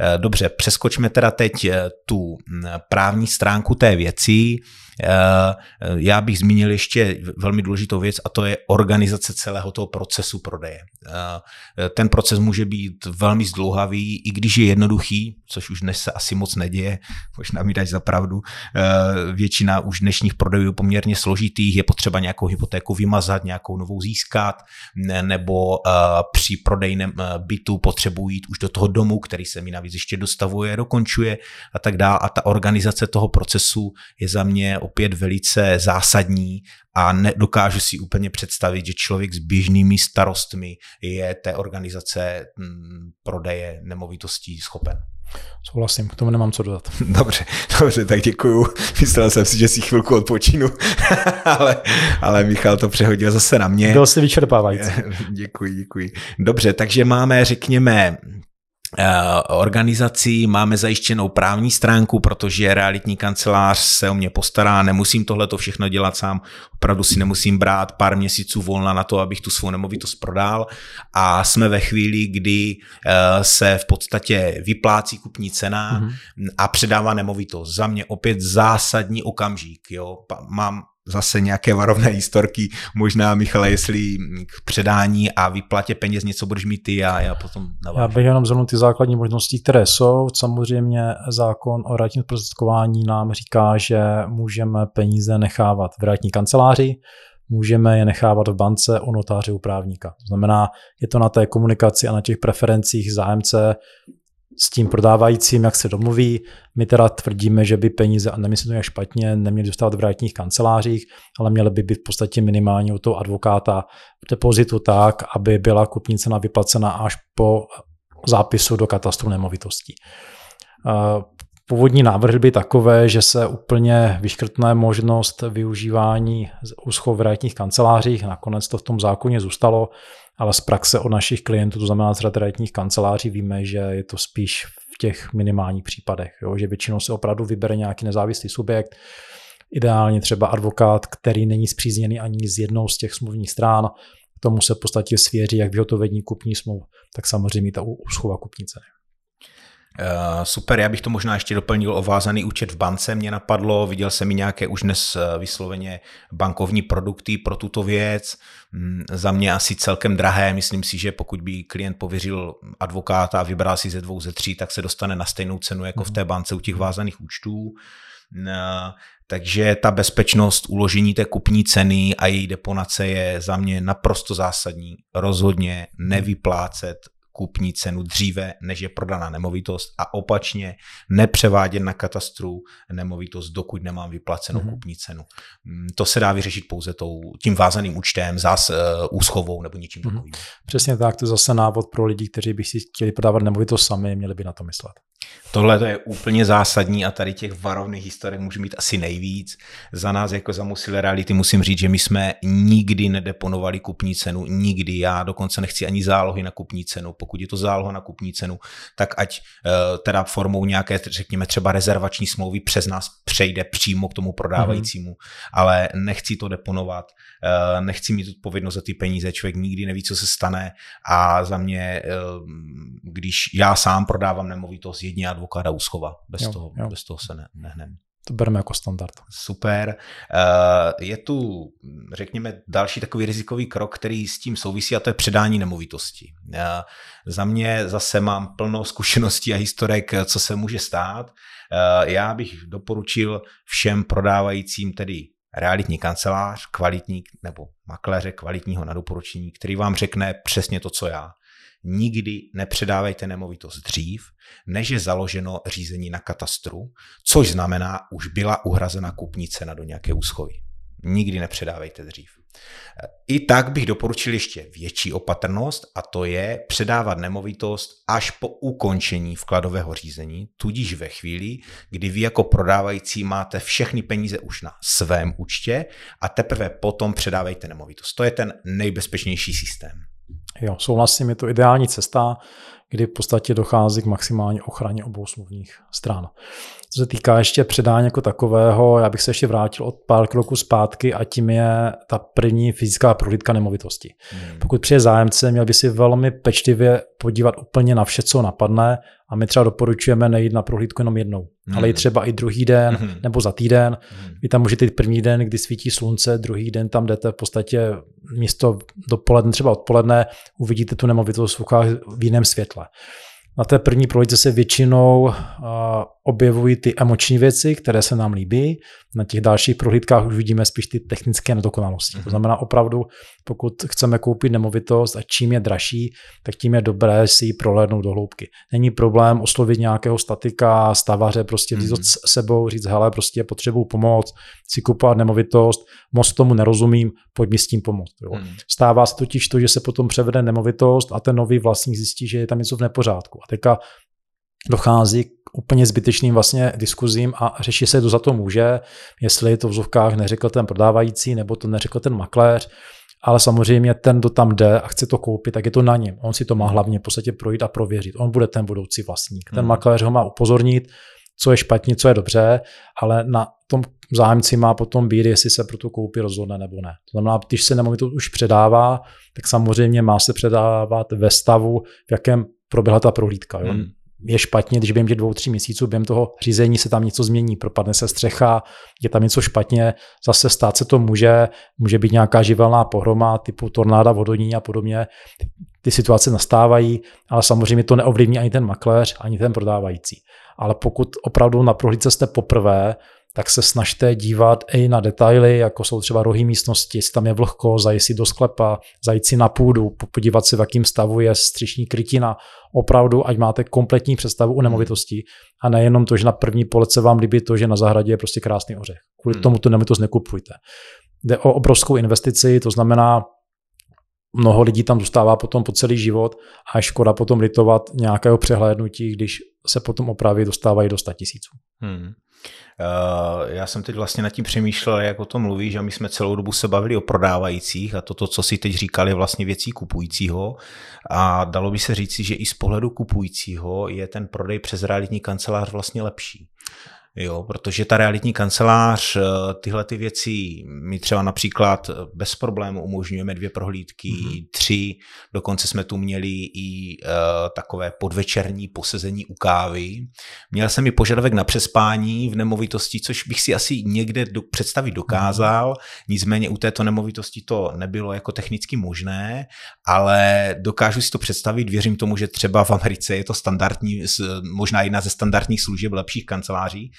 eh, dobře, přeskočme teda teď eh, tu hm, právní stránku té věci. Eh, já bych zmínil ještě velmi důležitou věc a to je organizace celého toho procesu prodeje. Eh, ten proces může být velmi zdlouhavý, i když je jednoduchý, což už dnes se asi moc neděje, možná mi dať za pravdu. Eh, většina už dnešních prodejů poměrně složitých, je potřeba nějakou hypotéku vymazat, nějakou novou získat, nebo při prodejném bytu potřebují jít už do toho domu, který se mi navíc ještě dostavuje, dokončuje a tak dále. A ta organizace toho procesu je za mě opět velice zásadní a nedokážu si úplně představit, že člověk s běžnými starostmi je té organizace mm, prodeje nemovitostí schopen. Souhlasím, k tomu nemám co dodat. *laughs* Dobře, dobře, tak děkuju. *laughs* Myslel jsem si, že si chvilku odpočinu, *laughs* ale, ale Michal to přehodil zase na mě. Byl si vyčerpávající. děkuji, děkuji. Dobře, takže máme, řekněme, organizací, máme zajištěnou právní stránku, protože realitní kancelář se o mě postará, nemusím tohle to všechno dělat sám, opravdu si nemusím brát pár měsíců volna na to, abych tu svou nemovitost prodal a jsme ve chvíli, kdy eh, se v podstatě vyplácí kupní cena mm-hmm. a předává nemovitost. Za mě opět zásadní okamžik. Jo. Mám zase nějaké varovné historky, možná Michale, jestli k předání a vyplatě peněz něco budeš mít ty a já potom navážu. Já bych jenom zhrnul ty základní možnosti, které jsou. Samozřejmě zákon o realitním zprostředkování nám říká, že můžeme peníze nechávat v realitní kanceláři, můžeme je nechávat v bance u notáře u právníka. To znamená, je to na té komunikaci a na těch preferencích zájemce, s tím prodávajícím, jak se domluví. My teda tvrdíme, že by peníze, a nemyslím to nějak špatně, neměly dostávat v realitních kancelářích, ale měly by být v podstatě minimálně u toho advokáta v depozitu tak, aby byla kupní cena vyplacena až po zápisu do katastru nemovitostí. Původní návrh by takové, že se úplně vyškrtne možnost využívání úschov v realitních kancelářích, nakonec to v tom zákoně zůstalo, ale z praxe od našich klientů, to znamená z realitních kanceláří, víme, že je to spíš v těch minimálních případech, jo? že většinou se opravdu vybere nějaký nezávislý subjekt, ideálně třeba advokát, který není zpřízněný ani z jednou z těch smluvních strán, tomu se v podstatě svěří jak vyhotovení kupní smluv, tak samozřejmě ta úschova kupní ceny. Eh, super, já bych to možná ještě doplnil o vázaný účet v bance. Mě napadlo, viděl jsem i nějaké už dnes eh, vysloveně bankovní produkty pro tuto věc. Mm, za mě asi celkem drahé. Myslím si, že pokud by klient pověřil advokáta a vybral si ze dvou, ze tří, tak se dostane na stejnou cenu jako v té bance u těch vázaných účtů. Takže ta bezpečnost uložení té kupní ceny a její deponace je za mě naprosto zásadní. Rozhodně nevyplácet kupní cenu dříve, než je prodaná nemovitost a opačně nepřevádět na katastru nemovitost, dokud nemám vyplacenou mm-hmm. kupní cenu. Mm, to se dá vyřešit pouze tou, tím vázaným účtem, zás uh, úschovou nebo něčím mm-hmm. takovým. Přesně tak, to je zase návod pro lidi, kteří by si chtěli prodávat nemovitost sami, měli by na to myslet. Tohle to je úplně zásadní a tady těch varovných historiek může mít asi nejvíc. Za nás jako za Musile Reality musím říct, že my jsme nikdy nedeponovali kupní cenu, nikdy. Já dokonce nechci ani zálohy na kupní cenu. Pokud je to záloha na kupní cenu, tak ať uh, teda formou nějaké, řekněme třeba rezervační smlouvy přes nás přejde přímo k tomu prodávajícímu, mm-hmm. ale nechci to deponovat, uh, nechci mít odpovědnost za ty peníze, člověk nikdy neví, co se stane a za mě, uh, když já sám prodávám nemovitost, jedině advokáta úschova. Bez, jo, toho, jo. bez toho se ne, nehnem. To bereme jako standard. Super. Eh, je tu, řekněme, další takový rizikový krok, který s tím souvisí a to je předání nemovitosti. Eh, za mě zase mám plno zkušeností a historek, co se může stát. Eh, já bych doporučil všem prodávajícím tedy realitní kancelář, kvalitní nebo makléře kvalitního na doporučení, který vám řekne přesně to, co já nikdy nepředávejte nemovitost dřív, než je založeno řízení na katastru, což znamená, už byla uhrazena kupní cena do nějaké úschovy. Nikdy nepředávejte dřív. I tak bych doporučil ještě větší opatrnost a to je předávat nemovitost až po ukončení vkladového řízení, tudíž ve chvíli, kdy vy jako prodávající máte všechny peníze už na svém účtě a teprve potom předávejte nemovitost. To je ten nejbezpečnější systém. Jo, souhlasím, je to ideální cesta, kdy v podstatě dochází k maximální ochraně obou smluvních stran. Co se týká ještě předání jako takového, já bych se ještě vrátil od pár kroků zpátky a tím je ta první fyzická prohlídka nemovitosti. Hmm. Pokud přijde zájemce, měl by si velmi pečlivě podívat úplně na vše, co napadne a my třeba doporučujeme nejít na prohlídku jenom jednou, hmm. ale i třeba i druhý den hmm. nebo za týden. Hmm. Vy tam můžete jít první den, kdy svítí slunce, druhý den tam jdete v podstatě místo dopoledne, třeba odpoledne, uvidíte tu nemovitost v jiném světle. Na té první prohlídce se většinou objevují ty emoční věci, které se nám líbí. Na těch dalších prohlídkách už vidíme spíš ty technické nedokonalosti. Mm-hmm. To mhm. znamená opravdu, pokud chceme koupit nemovitost a čím je dražší, tak tím je dobré si ji prohlédnout do hloubky. Není problém oslovit nějakého statika, stavaře, prostě vzít mm-hmm. s sebou, říct, hele, prostě potřebuju pomoc, si kupovat nemovitost, moc tomu nerozumím, pojď mi s tím pomoct. Jo. Mm. Stává se totiž to, že se potom převede nemovitost a ten nový vlastník zjistí, že je tam něco v nepořádku. A teďka dochází k úplně zbytečným vlastně diskuzím a řeší se, kdo za to může, jestli to v zovkách neřekl ten prodávající nebo to neřekl ten makléř, ale samozřejmě ten, kdo tam jde a chce to koupit, tak je to na něm. On si to má hlavně v podstatě projít a prověřit. On bude ten budoucí vlastník. Ten hmm. makléř ho má upozornit, co je špatně, co je dobře, ale na tom zájemci má potom být, jestli se pro tu koupi rozhodne nebo ne. To znamená, když se nemovitost už předává, tak samozřejmě má se předávat ve stavu, v jakém proběhla ta prohlídka. Jo? Hmm je špatně, když během těch dvou, tří měsíců, během toho řízení se tam něco změní, propadne se střecha, je tam něco špatně, zase stát se to může, může být nějaká živelná pohroma typu tornáda, vodoní a podobně. Ty, ty situace nastávají, ale samozřejmě to neovlivní ani ten makléř, ani ten prodávající. Ale pokud opravdu na prohlídce jste poprvé, tak se snažte dívat i na detaily, jako jsou třeba rohy místnosti, jestli tam je vlhko, zajít si do sklepa, zajít si na půdu, podívat se, v jakém stavu je střešní krytina, opravdu, ať máte kompletní představu o nemovitosti a nejenom to, že na první pohled se vám líbí to, že na zahradě je prostě krásný ořech. Kvůli hmm. tomu tu nemovitost nekupujte. Jde o obrovskou investici, to znamená, mnoho lidí tam zůstává potom po celý život a je škoda potom litovat nějakého přehlédnutí, když se potom opravy dostávají do 100 tisíců. Hmm. Uh, já jsem teď vlastně nad tím přemýšlel, jak o tom mluvíš, a my jsme celou dobu se bavili o prodávajících a toto, co si teď říkali, je vlastně věcí kupujícího. A dalo by se říci, že i z pohledu kupujícího je ten prodej přes realitní kancelář vlastně lepší. Jo, protože ta realitní kancelář eh, tyhle ty věci, my třeba například eh, bez problému umožňujeme dvě prohlídky, mm-hmm. tři, dokonce jsme tu měli i uh, takové podvečerní posezení u kávy. Měl jsem i požadavek na přespání v nemovitosti, což bych si asi někde do, představit dokázal, mm-hmm. nicméně u této nemovitosti to nebylo jako technicky možné, ale dokážu si to představit, věřím tomu, že třeba v Americe je to standardní, možná jedna ze standardních služeb lepších kanceláří,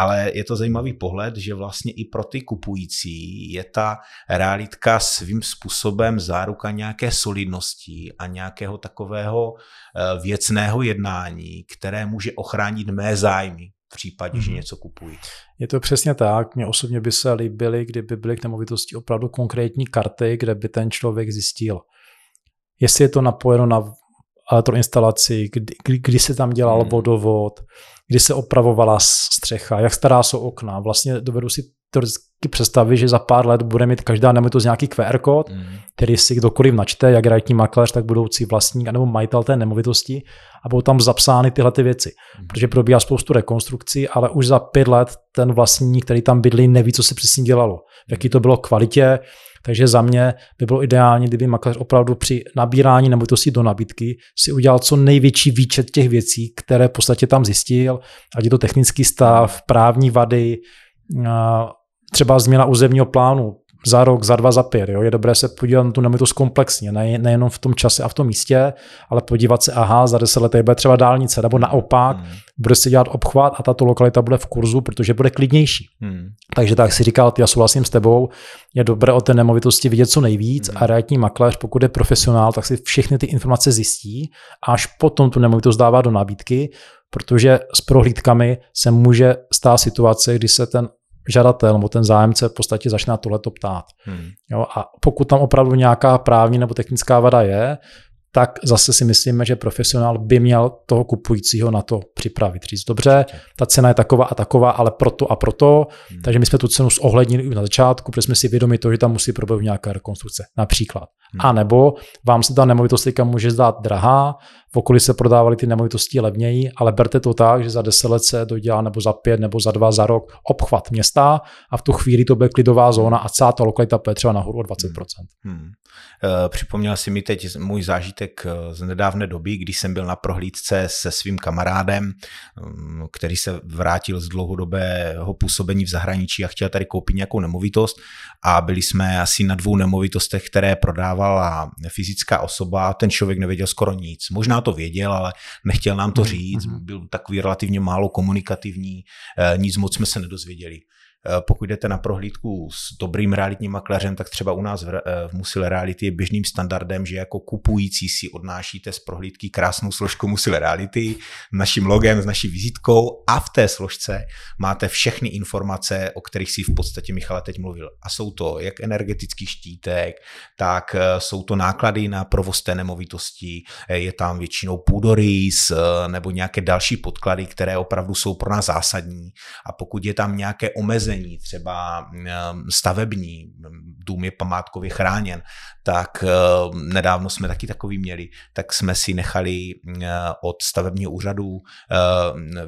ale je to zajímavý pohled, že vlastně i pro ty kupující je ta realitka svým způsobem záruka nějaké solidnosti a nějakého takového eh, věcného jednání, které může ochránit mé zájmy v případě, mm. že mhm. něco kupují. Je to přesně tak. Mně osobně by se líbily, kdyby byly k nemovitosti opravdu konkrétní karty, kde by ten člověk zjistil, jestli je to napojeno na elektroinstalaci, kdy, kdy, kdy se tam dělal hmm. vodovod, kdy se opravovala střecha, jak stará jsou okna. Vlastně dovedu si teoreticky představit, že za pár let bude mít každá nemovitost nějaký QR kód, mm. který si kdokoliv načte, jak realitní makléř, tak budoucí vlastník nebo majitel té nemovitosti a budou tam zapsány tyhle ty věci. Mm. Protože probíhá spoustu rekonstrukcí, ale už za pět let ten vlastník, který tam bydlí, neví, co se přesně dělalo, v jaký to bylo kvalitě, takže za mě by bylo ideální, kdyby makléř opravdu při nabírání nemovitosti do nabídky si udělal co největší výčet těch věcí, které v podstatě tam zjistil, ať je to technický stav, právní vady, třeba změna územního plánu, za rok, za dva, za pět. Jo? Je dobré se podívat na tu nemovitost komplexně, ne, nejenom v tom čase a v tom místě, ale podívat se, aha, za deset let bude třeba dálnice, nebo naopak, hmm. bude se dělat obchvat a tato lokalita bude v kurzu, protože bude klidnější. Hmm. Takže tak si říkal, já souhlasím s tebou, je dobré o té nemovitosti vidět co nejvíc hmm. a realitní makléř, pokud je profesionál, tak si všechny ty informace zjistí a až potom tu nemovitost dává do nabídky, protože s prohlídkami se může stát situace, kdy se ten žadatel nebo ten zájemce v podstatě začne na tohleto ptát. Hmm. Jo, a pokud tam opravdu nějaká právní nebo technická vada je, tak zase si myslíme, že profesionál by měl toho kupujícího na to připravit. Říct, dobře, ta cena je taková a taková, ale proto a proto. Hmm. Takže my jsme tu cenu zohlednili už na začátku, protože jsme si vědomi toho, že tam musí proběhnout nějaká rekonstrukce, například. A nebo vám se ta nemovitost může zdát drahá, v okolí se prodávaly ty nemovitosti levněji, ale berte to tak, že za 10 let se dodělá nebo za 5 nebo za 2 za rok obchvat města a v tu chvíli to bude klidová zóna a celá ta lokalita bude třeba nahoru o 20%. Hmm. Hmm. Uh, připomněl si mi teď můj zážitek eh, z nedávné doby, když jsem byl na prohlídce se svým kamarádem, um, který se vrátil z dlouhodobého působení v zahraničí a chtěl tady koupit nějakou nemovitost a byli jsme asi na dvou nemovitostech, které prodávala fyzická osoba, ten člověk nevěděl skoro nic. Možná to věděl, ale nechtěl nám to mhm, říct, mhm. byl takový relativně málo komunikativní, eh, nic moc jsme se nedozvěděli. Eh, pokud jdete na prohlídku s dobrým realitním makléřem, tak třeba u nás v, eh, Musil Reality je běžným standardem, že jako kupující si odnášíte z prohlídky krásnou složku Musil Reality, naším logem, s naší vizitkou a v té složce máte všechny informace, o kterých si v podstatě Michala teď mluvil. A jsou to jak energetický štítek, tak eh, jsou to náklady na provoz té nemovitosti, je tam většinou půdorys nebo nějaké další podklady, které opravdu jsou pro nás zásadní. A pokud je tam nějaké omezení, omezení, třeba mm, stavební, dům je památkově chráněn, tak eh, nedávno jsme taky takový měli, tak jsme si nechali eh, od stavebního úřadu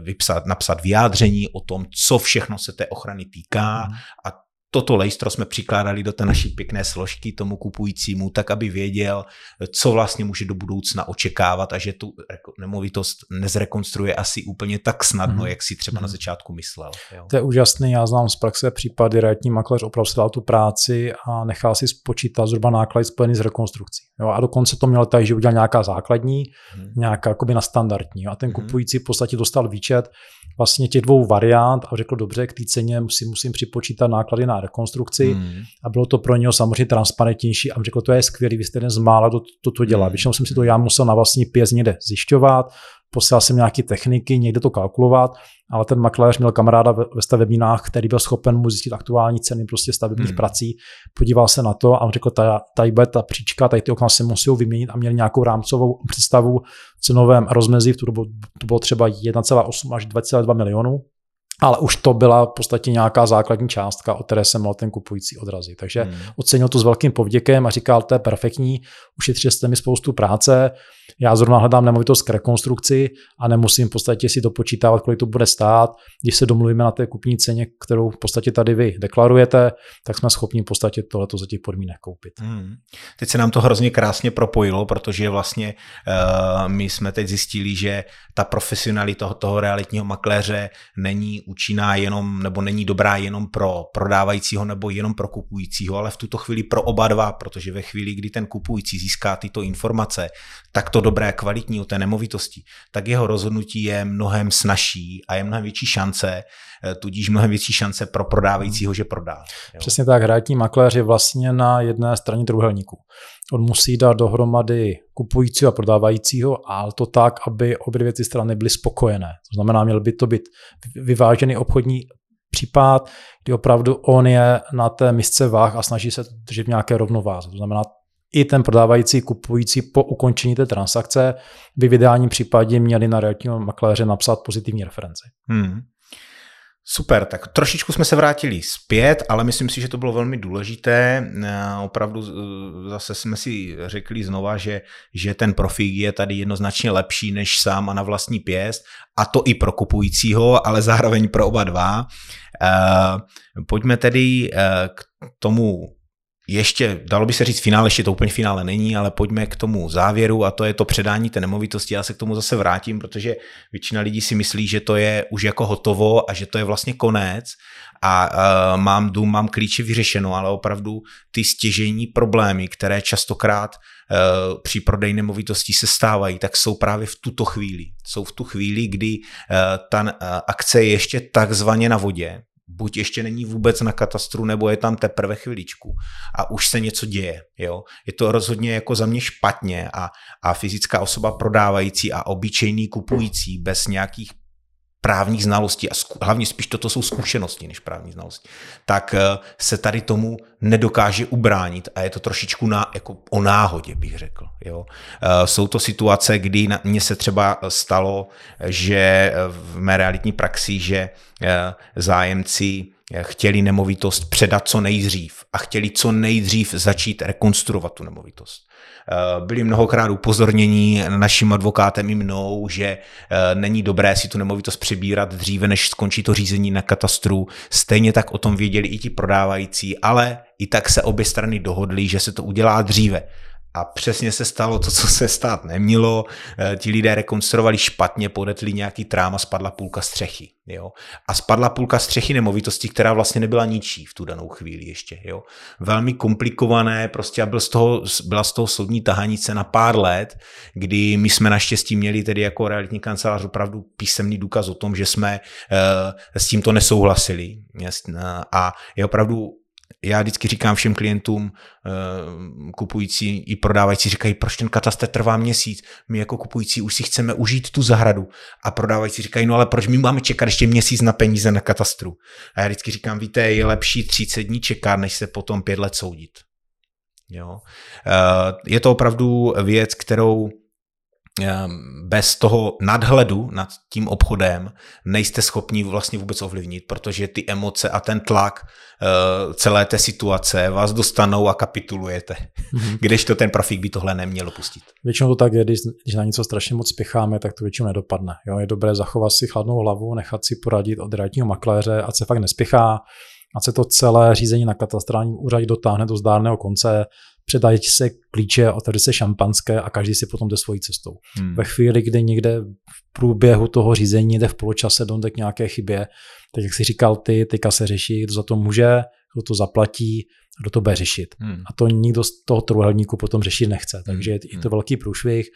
vypsat, napsat vyjádření o tom, co všechno se té ochrany týká mhm. a toto lejstro jsme přikládali do té naší pěkné složky tomu kupujícímu, tak aby věděl, co vlastně může do budoucna očekávat a že tu nemovitost nezrekonstruuje asi úplně tak snadno, mm. jak si třeba mm. na mhm. začátku myslel. Jo. To je úžasný, já znám z praxe případy, realitní makléř opravdu si dal tu práci a nechal si spočítat zhruba náklady spojený s rekonstrukcí. Jo, a dokonce to měl tak, že udělal nějaká základní, mm. nějaká jakoby na standardní. A ten mm. kupující v podstatě dostal výčet vlastně těch dvou variant a řekl, dobře, k té ceně musím, musím připočítat náklady na rekonstrukci hmm. a bylo to pro něho samozřejmě transparentnější a řekl, to je skvělý, vy jste jeden z mála, kdo to, to dělá. Hmm. Většinou jsem si to já musel na vlastní pěs někde zjišťovat, posílal jsem nějaké techniky, někde to kalkulovat, ale ten makléř měl kamaráda ve stavebninách, který byl schopen mu zjistit aktuální ceny prostě stavebních hmm. prací, podíval se na to a on řekl, tady bude ta příčka, tady ty okna se musí vyměnit a měl nějakou rámcovou představu cenovém rozmezí, v tu dobu to bylo třeba 1,8 až 2,2 milionů ale už to byla v podstatě nějaká základní částka, o které se mohl ten kupující odrazit. Takže hmm. ocenil to s velkým povděkem a říkal, to je perfektní, ušetřil jste mi spoustu práce, já zrovna hledám nemovitost k rekonstrukci a nemusím v podstatě si dopočítávat, kolik to bude stát. Když se domluvíme na té kupní ceně, kterou v podstatě tady vy deklarujete, tak jsme schopni v podstatě tohleto za těch podmínek koupit. Hmm. Teď se nám to hrozně krásně propojilo, protože vlastně uh, my jsme teď zjistili, že ta profesionalita toho, toho realitního makléře není účinná jenom, nebo není dobrá jenom pro prodávajícího nebo jenom pro kupujícího, ale v tuto chvíli pro oba dva, protože ve chvíli, kdy ten kupující získá tyto informace, tak to dobré, kvalitní o té nemovitosti, tak jeho rozhodnutí je mnohem snažší a je mnohem větší šance, eh, tudíž mnohem větší šance pro prodávajícího, že prodá. Jo. Přesně tak, realitní makléř je vlastně na jedné straně trojuhelníku. On musí dát dohromady kupujícího a prodávajícího, ale to tak, aby obě dvě ty strany byly spokojené. To znamená, měl by to být vyvážený obchodní případ, kdy opravdu on je na té misce váh a snaží se držet nějaké rovnováze. To znamená, i ten prodávající, kupující po ukončení té transakce by v ideálním případě měli na realitního makléře napsat pozitivní referenci. Hmm. Super, tak trošičku jsme se vrátili zpět, ale myslím si, že to bylo velmi důležité. Eh, opravdu eh, zase jsme si řekli znova, že, že ten profík je tady jednoznačně lepší než sám a na vlastní pěst, a to i pro kupujícího, ale zároveň pro oba dva. Eh, pojďme tedy k tomu ještě, dalo by se říct finále, ještě to úplně finále není, ale pojďme k tomu závěru a to je to předání té nemovitosti. Já se k tomu zase vrátím, protože většina lidí si myslí, že to je už jako hotovo a že to je vlastně konec a uh, mám dům, mám klíče vyřešeno, ale opravdu ty stěžení problémy, které častokrát uh, při prodeji nemovitostí se stávají, tak jsou právě v tuto chvíli. Jsou v tu chvíli, kdy uh, ta uh, akce je ještě takzvaně na vodě, buď ještě není vůbec na katastru, nebo je tam teprve chviličku a už se něco děje. Jo? Je to rozhodně jako za mě špatně a, a fyzická osoba prodávající a obyčejný kupující bez nějakých právních znalostí a zku, hlavně spíš toto jsou zkušenosti než právní znalosti, tak eh, se tady tomu nedokáže ubránit a je to trošičku na, jako o náhodě, bych řekl. Jo. Eh, jsou to situace, kdy mně se třeba stalo, že v mé realitní praxi, že eh, zájemci chtěli nemovitost předat co nejdřív a chtěli co nejdřív začít rekonstruovat tu nemovitost. Eh, byli mnohokrát upozornění naším advokátem i mnou, že eh, není dobré si tu nemovitost přebírat dříve, než skončí to řízení na katastru. Stejně tak o tom věděli i ti prodávající, ale i tak se obě strany dohodly, že se to udělá dříve. A přesně se stalo to, co se stát nemělo. Eh, ti lidé rekonstruovali špatně, podetli nějaký trám a spadla půlka střechy. Jo? A spadla půlka střechy nemovitosti, která vlastně nebyla ničí v tu danou chvíli ještě. Jo? Velmi komplikované, prostě a byl z toho, byla z toho soudní tahanice na pár let, kdy my jsme naštěstí měli tedy jako realitní kancelář opravdu písemný důkaz o tom, že jsme uh, s tímto nesouhlasili. A je opravdu já vždycky říkám všem klientům, eh, kupující i prodávající, říkají, proč ten katastr trvá měsíc? My jako kupující už si chceme užít tu zahradu. A prodávající říkají, no ale proč my máme čekat ještě měsíc na peníze na katastru? A já vždycky říkám, víte, je lepší 30 dní čekat, než se potom pět let soudit. Jo? Eh, je to opravdu věc, kterou bez toho nadhledu nad tím obchodem nejste schopni vlastně vůbec ovlivnit, protože ty emoce a ten tlak uh, celé té situace vás dostanou a kapitulujete. Mm-hmm. *laughs* Kdežto ten profík by tohle neměl pustit. Většinou to tak je, když, když na něco strašně moc spěcháme, tak to většinou nedopadne. Jo, je dobré zachovat si chladnou hlavu, nechat si poradit od realitního makléře, ať se fakt nespěchá, ať se to celé řízení na katastrálním úřadě dotáhne do zdárného konce, předají se klíče, otevře se šampanské a každý si potom jde svojí cestou. Hmm. Ve chvíli, kdy někde v průběhu toho řízení jde v poločase dojde k nějaké chybě, tak jak si říkal ty, teďka se řeší, kdo za to může, kdo to zaplatí, kdo to bude řešit. Hmm. A to nikdo z toho trojuhelníku potom řešit nechce. Takže je, je to hmm. velký průšvih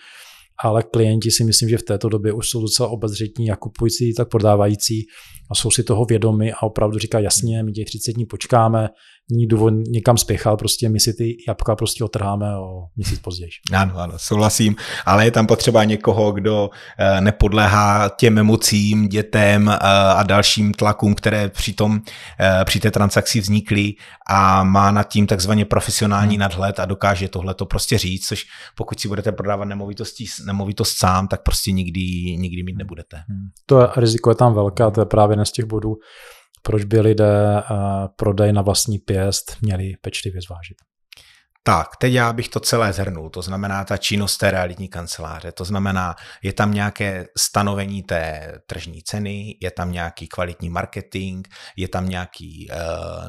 ale klienti si myslím, že v této době už jsou docela obezřetní, jak kupující, tak prodávající a jsou si toho vědomi a opravdu říká jasně, my těch 30 dní počkáme, není důvod někam spěchat, prostě my si ty jabka prostě otrháme o měsíc později. Ano, ano, souhlasím, ale je tam potřeba někoho, kdo eh, nepodléhá těm emocím, dětem eh, a dalším tlakům, které při, tom, eh, při té transakci vznikly a má nad tím takzvaně profesionální hmm. nadhled a dokáže tohle to prostě říct, což pokud si budete prodávat nemovitosti, nemovitost sám, tak prostě nikdy, nikdy mít nebudete. Hmm. To je, riziko je tam velké a to je právě jeden z těch bodů, proč by lidé prodej na vlastní pěst měli pečlivě zvážit. Tak, teď já bych to celé zhrnul, to znamená ta činnost té realitní kanceláře, to znamená, je tam nějaké stanovení té tržní ceny, je tam nějaký kvalitní marketing, je tam nějaký,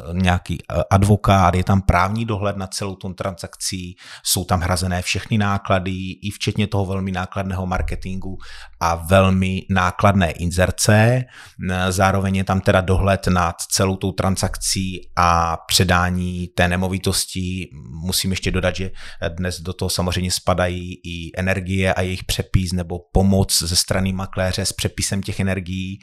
uh, nějaký uh, advokát, je tam právní dohled nad celou tou transakcí, jsou tam hrazené všechny náklady, i včetně toho velmi nákladného marketingu a velmi nákladné inzerce, zároveň je tam teda dohled nad celou tou transakcí a předání té nemovitosti, musím musím ještě dodat, že dnes do toho samozřejmě spadají i energie a jejich přepis nebo pomoc ze strany makléře s přepisem těch energií.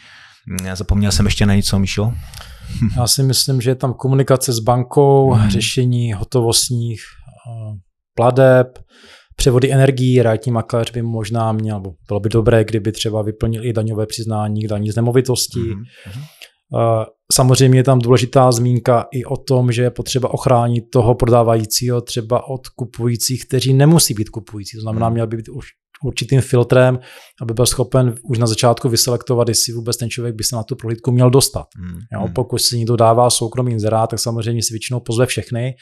Zapomněl jsem ještě na něco, Míšo? *laughs* Já si myslím, že je tam komunikace s bankou, hmm. řešení hotovostních eh, pladeb, převody energií, realitní makléř by možná měl, bylo by dobré, kdyby třeba vyplnil i daňové přiznání k daní z nemovitostí. Mm-hmm. Samozřejmě je tam důležitá zmínka i o tom, že je potřeba ochránit toho prodávajícího třeba od kupujících, kteří nemusí být kupující. To znamená, hmm. měl by být už určitým filtrem, aby byl schopen už na začátku vyselektovat, jestli vůbec ten člověk by se na tu prohlídku měl dostat. Hmm. Jo, hmm. pokud si někdo dává soukromý inzerát, tak samozřejmě si většinou pozve všechny,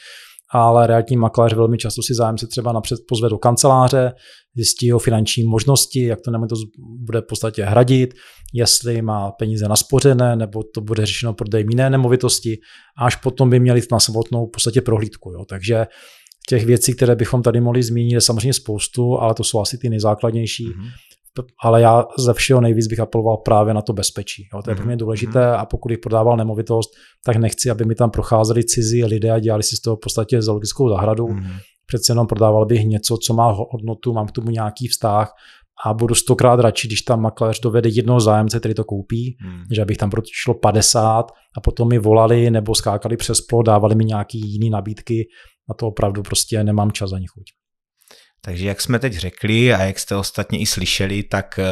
ale realitní makléř velmi často si zájemce třeba napřed pozve do kanceláře, zjistí jeho finanční možnosti, jak to to bude v podstatě hradit, jestli má peníze naspořené, nebo to bude řešeno prodej jiné nemovitosti, až potom by měli na samotnou v podstatě prohlídku. Jo. Takže těch věcí, které bychom tady mohli zmínit, je samozřejmě spoustu, ale to jsou asi ty nejzákladnější. Mm-hmm. Ale já ze všeho nejvíc bych apeloval právě na to bezpečí. Jo. To je pro mě mhm. důležité mm-hmm. a pokud bych prodával nemovitost, tak nechci, aby mi tam procházeli cizí lidé a dělali si z toho v podstatě zoologickou zahradu. Mm-hmm. Přece jenom prodával bych něco, co má hodnotu, mám k tomu nějaký vztah a budu stokrát radši, když tam makléř dovede jednoho zájemce, který to koupí, hmm. že abych tam šlo 50 a potom mi volali nebo skákali přes plot, dávali mi nějaký jiný nabídky a to opravdu prostě nemám čas ani chuť. Takže jak jsme teď řekli a jak jste ostatně i slyšeli, tak eh,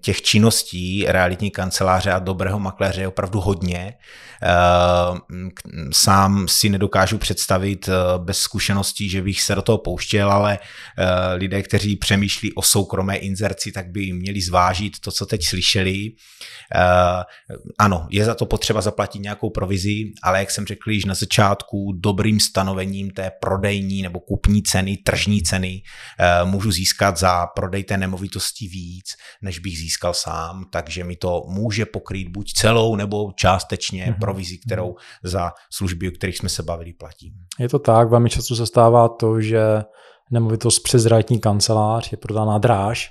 těch činností realitní kanceláře a dobrého makléře je opravdu hodně. Eh, sám si nedokážu představit eh, bez zkušeností, že bych se do toho pouštěl, ale eh, lidé, kteří přemýšlí o soukromé inzerci, tak by měli zvážit to, co teď slyšeli. Ano, je za to potřeba zaplatit nějakou provizi, ale jak jsem řekl již na začátku, dobrým stanovením té prodejní nebo kupní ceny, tržní ceny můžu získat za prodej té nemovitosti víc, než bych získal sám, takže mi to může pokrýt buď celou nebo částečně mm-hmm provizi, kterou za služby, o kterých jsme se bavili, platím. Je to tak, velmi často se stává to, že nemovitost přes realitní kancelář je prodána dráž,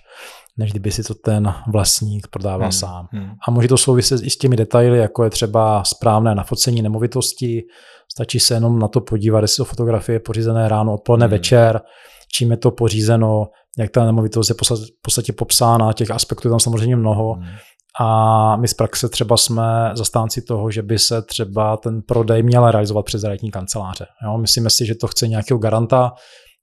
než kdyby si to ten vlastník prodával hmm, sám. Hmm. A může to souviset i s těmi detaily, jako je třeba správné nafocení nemovitosti, stačí se jenom na to podívat, jestli to fotografie pořízené ráno, odpoledne, hmm. večer, čím je to pořízeno, jak ta nemovitost je v podstatě popsána, těch aspektů je tam samozřejmě mnoho. Hmm. A my z praxe třeba jsme zastánci toho, že by se třeba ten prodej měl realizovat přes realitní kanceláře. Jo? Myslíme si, že to chce nějakého garanta,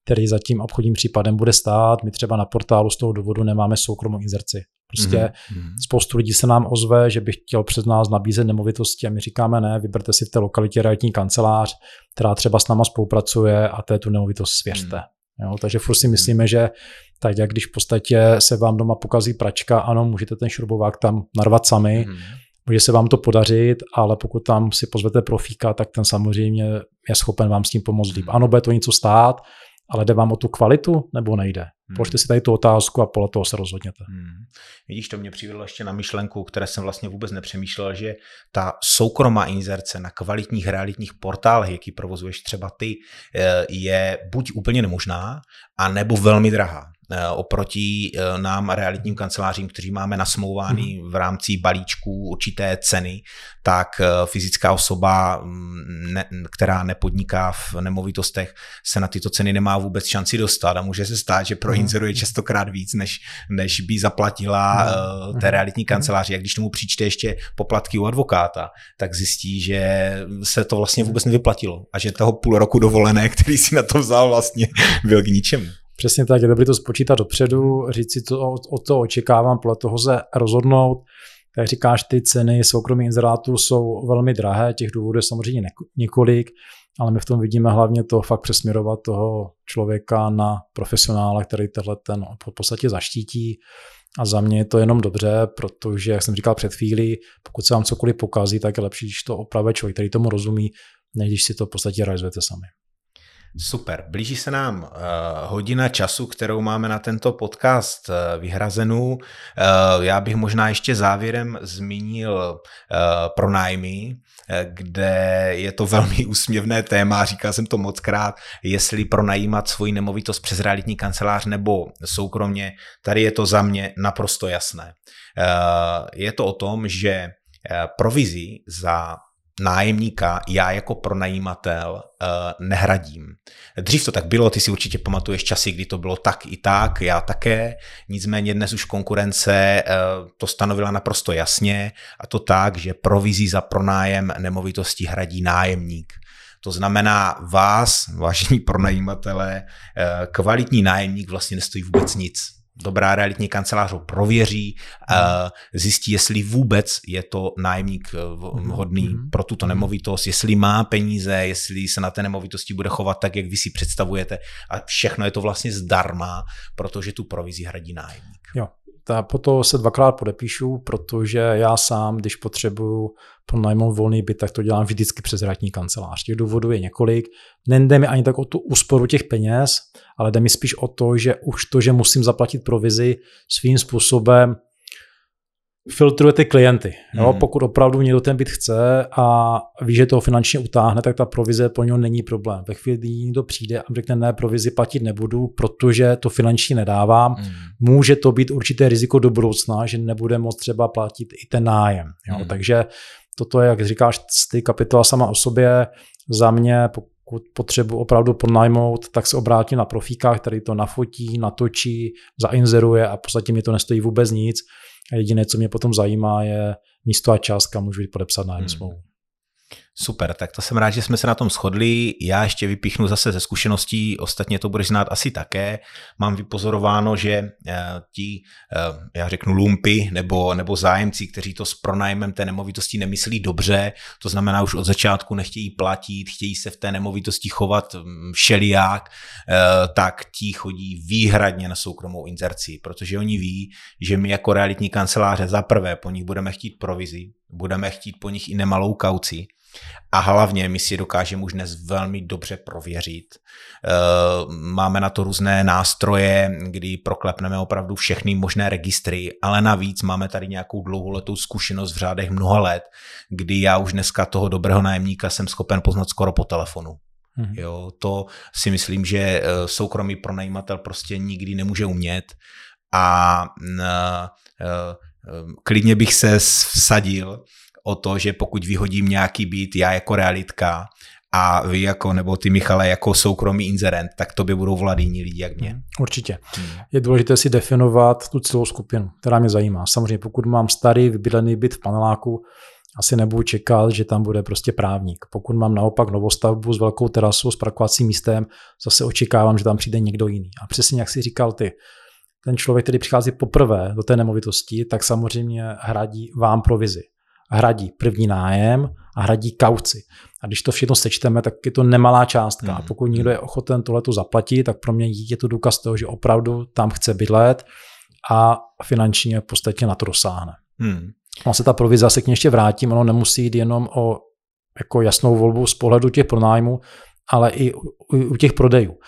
který za tím obchodním případem bude stát. My třeba na portálu z toho důvodu nemáme soukromou inzerci. Prostě mm-hmm. spoustu lidí se nám ozve, že by chtěl přes nás nabízet nemovitosti a my říkáme ne, vyberte si v té lokalitě realitní kancelář, která třeba s náma spolupracuje a té tu nemovitost svěřte. Mm. Jo, takže furt si myslíme, že tak jak když v podstatě se vám doma pokazí pračka, ano, můžete ten šrubovák tam narvat sami, hmm. může se vám to podařit, ale pokud tam si pozvete profíka, tak ten samozřejmě je schopen vám s tím pomoct líp. Ano, bude to něco stát, ale jde vám o tu kvalitu nebo nejde? Hmm. Položte si tady tu otázku a podle toho se rozhodněte. Hmm. Vidíš, to mě přivedlo ještě na myšlenku, které jsem vlastně vůbec nepřemýšlel, že ta soukromá inzerce na kvalitních realitních portálech, jaký provozuješ třeba ty, eh, je buď úplně nemožná, a nebo velmi drahá. Eh, oproti eh, nám realitním kancelářím, kteří máme nasmouvány mhm. v rámci balíčků určité ceny, tak eh, fyzická osoba, mm, ne, která nepodniká v nemovitostech, se na tyto ceny nemá vůbec šanci dostat a může se stát, že proinzeruje mhm. častokrát víc, než, než by zaplatila mhm. té realitní kanceláři. A když tomu přičte ještě poplatky u advokáta, tak zjistí, že se to vlastně vůbec nevyplatilo a že toho půl roku dovolené, *laughs* který si na to vzal, vlastně byl k ničemu. Přesně tak, je dobré to spočítat dopředu, říct si, to, o to očekávám, podle toho se rozhodnout. Jak říkáš, ty ceny soukromých inzerátů jsou velmi drahé, těch důvodů je samozřejmě několik, ale my v tom vidíme hlavně to fakt přesměrovat toho člověka na profesionála, který tenhle ten v podstatě zaštítí. A za mě je to jenom dobře, protože, jak jsem říkal před chvílí, pokud se vám cokoliv pokazí, tak je lepší, když to opravuje člověk, který tomu rozumí, než když si to v podstatě realizujete sami. Super. Blíží se nám uh, hodina času, kterou máme na tento podcast uh, vyhrazenou. Uh, já bych možná ještě závěrem zmínil uh, pronájmy, kde je to velmi *laughs* úsměvné téma, říkal jsem to moc krát, jestli pronajímat svoji nemovitost přes realitní kancelář nebo soukromně, tady je to za mě naprosto jasné. Je to o tom, že provizí za nájemníka já jako pronajímatel uh, nehradím. Dřív to tak bylo, ty si určitě pamatuješ časy, kdy to bylo tak i tak, já také, nicméně dnes už konkurence uh, to stanovila naprosto jasně a to tak, že provizí za pronájem nemovitosti hradí nájemník. To znamená vás, vážení pronajímatele, uh, kvalitní nájemník vlastně nestojí vůbec nic dobrá realitní kancelář ho prověří, hmm. zjistí, jestli vůbec je to nájemník eh, hmm. vhodný hmm. pro tuto nemovitost, jestli má peníze, jestli se na té nemovitosti bude chovat tak, jak vy si představujete a všechno je to vlastně zdarma, protože tu provizi hradí nájemník. Jo, ta, po se dvakrát podepíšu, protože já sám, když potřebuju pronajmout volný byt, tak to dělám vždycky přes realitní kancelář. Těch důvodů je několik. Nejde mi ani tak o tu úsporu těch peněz, ale jde mi spíš o to, že už to, že musím zaplatit provizi svým způsobem filtruje ty klienty. Jo? Mm. Pokud opravdu někdo ten byt chce a ví, že toho finančně utáhne, tak ta provize pro něho není problém. Ve chvíli, kdy někdo přijde a řekne, ne, provizi platit nebudu, protože to finančně nedávám, mm. může to být určité riziko do budoucna, že nebude moct třeba platit i ten nájem. Jo? Mm. Takže toto je, jak říkáš, ty kapitola sama o sobě. Za mě, pokud potřebu opravdu podnajmout, tak se obrátím na profíka, který to nafotí, natočí, zainzeruje a v podstatě mi to nestojí vůbec nic. A jediné, co mě potom zajímá, je místo a částka, můžu jít podepsat nájem hmm. smlouvu. Super, tak to jsem rád, že jsme se na tom shodli. Já ještě vypíchnu zase ze zkušeností, ostatně to budeš znát asi také. Mám vypozorováno, že eh, ti, eh, já řeknu lumpy, nebo, nebo zájemci, kteří to s pronájmem té nemovitosti nemyslí dobře, to znamená už od začátku nechtějí platit, chtějí se v té nemovitosti chovat mm, všelijak, eh, tak ti chodí výhradně na soukromou inzerci, protože oni ví, že my jako realitní kanceláře za prvé po nich budeme chtít provizi, budeme chtít po nich i nemalou kauci, a hlavně my si dokážeme už dnes velmi dobře prověřit. Eh, máme na to různé nástroje, kdy proklepneme opravdu všechny možné registry, ale navíc máme tady nějakou dlouholetou zkušenost v řádech mnoha let, kdy já už dneska toho dobrého nájemníka jsem schopen poznat skoro po telefonu. Mm-hmm. Jo, to si myslím, že eh, soukromý pronajímatel prostě nikdy nemůže umět a uh, klidně bych se vsadil, o to, že pokud vyhodím nějaký být já jako realitka a vy jako, nebo ty Michale jako soukromý inzerent, tak to by budou volat jiní lidi jak mě. Hmm, určitě. Hmm. Je důležité si definovat tu celou skupinu, která mě zajímá. Samozřejmě pokud mám starý vybydlený byt v paneláku, asi nebudu čekat, že tam bude prostě právník. Pokud mám naopak novostavbu s velkou terasou, s parkovacím místem, zase očekávám, že tam přijde někdo jiný. A přesně jak si říkal ty, ten člověk, který přichází poprvé do té nemovitosti, tak samozřejmě hradí vám provizi hradí první nájem a hradí kauci. A když to všechno sečteme, tak je to nemalá částka. Mm. A pokud někdo je ochoten tohleto zaplatit, tak pro mě je to důkaz toho, že opravdu tam chce bydlet a finančně v podstatě na to dosáhne. Mm. se ta provize se k ní ještě vrátím, ono nemusí jít jenom o jako jasnou volbu z pohledu těch pronájmů, ale i u, u těch prodejů.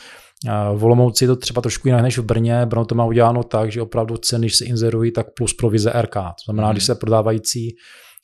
V Olomouci je to třeba trošku jinak než v Brně. Brno to má uděláno tak, že opravdu ceny, když se inzerují, tak plus provize RK. To znamená, mm. když se prodávající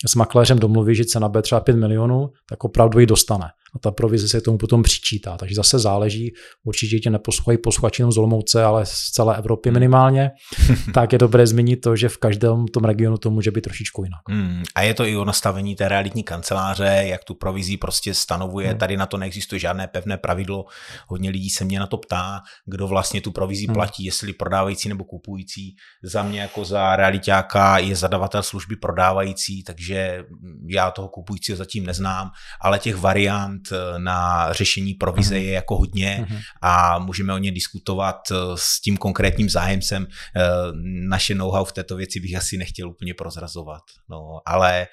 s makléřem domluví, že cena bude třeba 5 milionů, tak opravdu ji dostane a ta provize se tomu potom přičítá. Takže zase záleží, určitě tě neposlouchají posluchači jenom z Olomouce, ale z celé Evropy hmm. minimálně, *laughs* tak je dobré zmínit to, že v každém tom regionu to může být trošičku jinak. Hmm. A je to i o nastavení té realitní kanceláře, jak tu provizí prostě stanovuje. Hmm. Tady na to neexistuje žádné pevné pravidlo. Hodně lidí se mě na to ptá, kdo vlastně tu provizí hmm. platí, jestli prodávající nebo kupující. Za mě jako za realitáka je zadavatel služby prodávající, takže já toho kupujícího zatím neznám, ale těch variant Eh, na řešení provize mhm. je jako hodně mhm. a můžeme o ně diskutovat eh, s tím konkrétním zájemcem. Eh, naše know-how v této věci bych asi nechtěl úplně prozrazovat. No, ale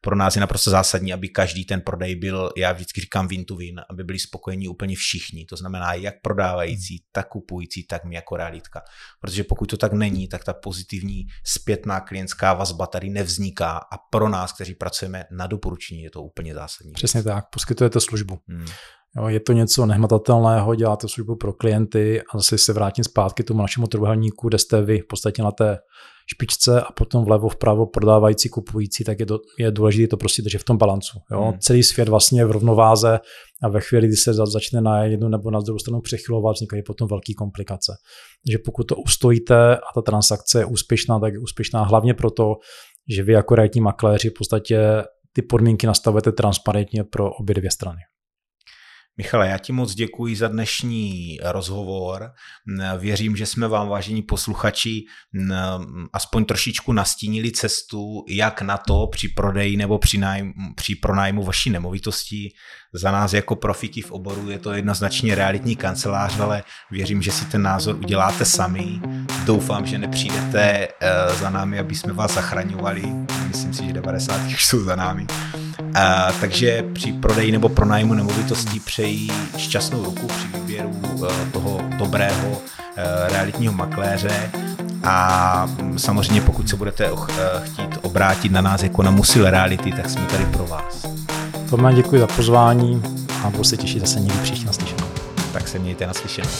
pro nás je naprosto zásadní, aby každý ten prodej byl, já vždycky říkám win to win, aby byli spokojení úplně všichni. To znamená jak prodávající, mhm. tak kupující, tak my jako realitka. Protože pokud to tak není, tak ta pozitivní zpětná klientská vazba tady nevzniká a pro nás, kteří pracujeme na doporučení, je to úplně zásadní. Přesně tak poskytujete službu. Hmm. Jo, je to něco nehmatatelného, děláte službu pro klienty a zase se vrátím zpátky tomu našemu trojúhelníku, kde jste vy v podstatě na té špičce a potom vlevo, vpravo prodávající, kupující, tak je, do, je důležité to prostě držet v tom balancu. Jo? Hmm. Celý svět vlastně je v rovnováze a ve chvíli, kdy se začne na jednu nebo na druhou stranu přechylovat, vznikají potom velké komplikace. Takže pokud to ustojíte a ta transakce je úspěšná, tak je úspěšná hlavně proto, že vy jako realitní makléři v podstatě ty podmínky nastavujete transparentně pro obě dvě strany. Michale, já ti moc děkuji za dnešní rozhovor. Věřím, že jsme vám, vážení posluchači, aspoň trošičku nastínili cestu, jak na to při prodeji nebo při, nájmu, při pronájmu vaší nemovitosti. Za nás jako profiky v oboru je to jednoznačně realitní kancelář, ale věřím, že si ten názor uděláte sami. Doufám, že nepřijdete eh, za námi, aby jsme vás zachraňovali. Myslím si, že 90 už jsou za námi. A, takže při prodeji nebo pronájmu nemovitostí přeji šťastnou ruku při výběru eh, toho dobrého eh, realitního makléře a mm, samozřejmě pokud se budete eh, chtít obrátit na nás jako na Musil Reality, tak jsme tady pro vás. Tome, děkuji za pozvání a budu se těšit zase někdy příště naslyšenou. Tak se mějte naslyšenou.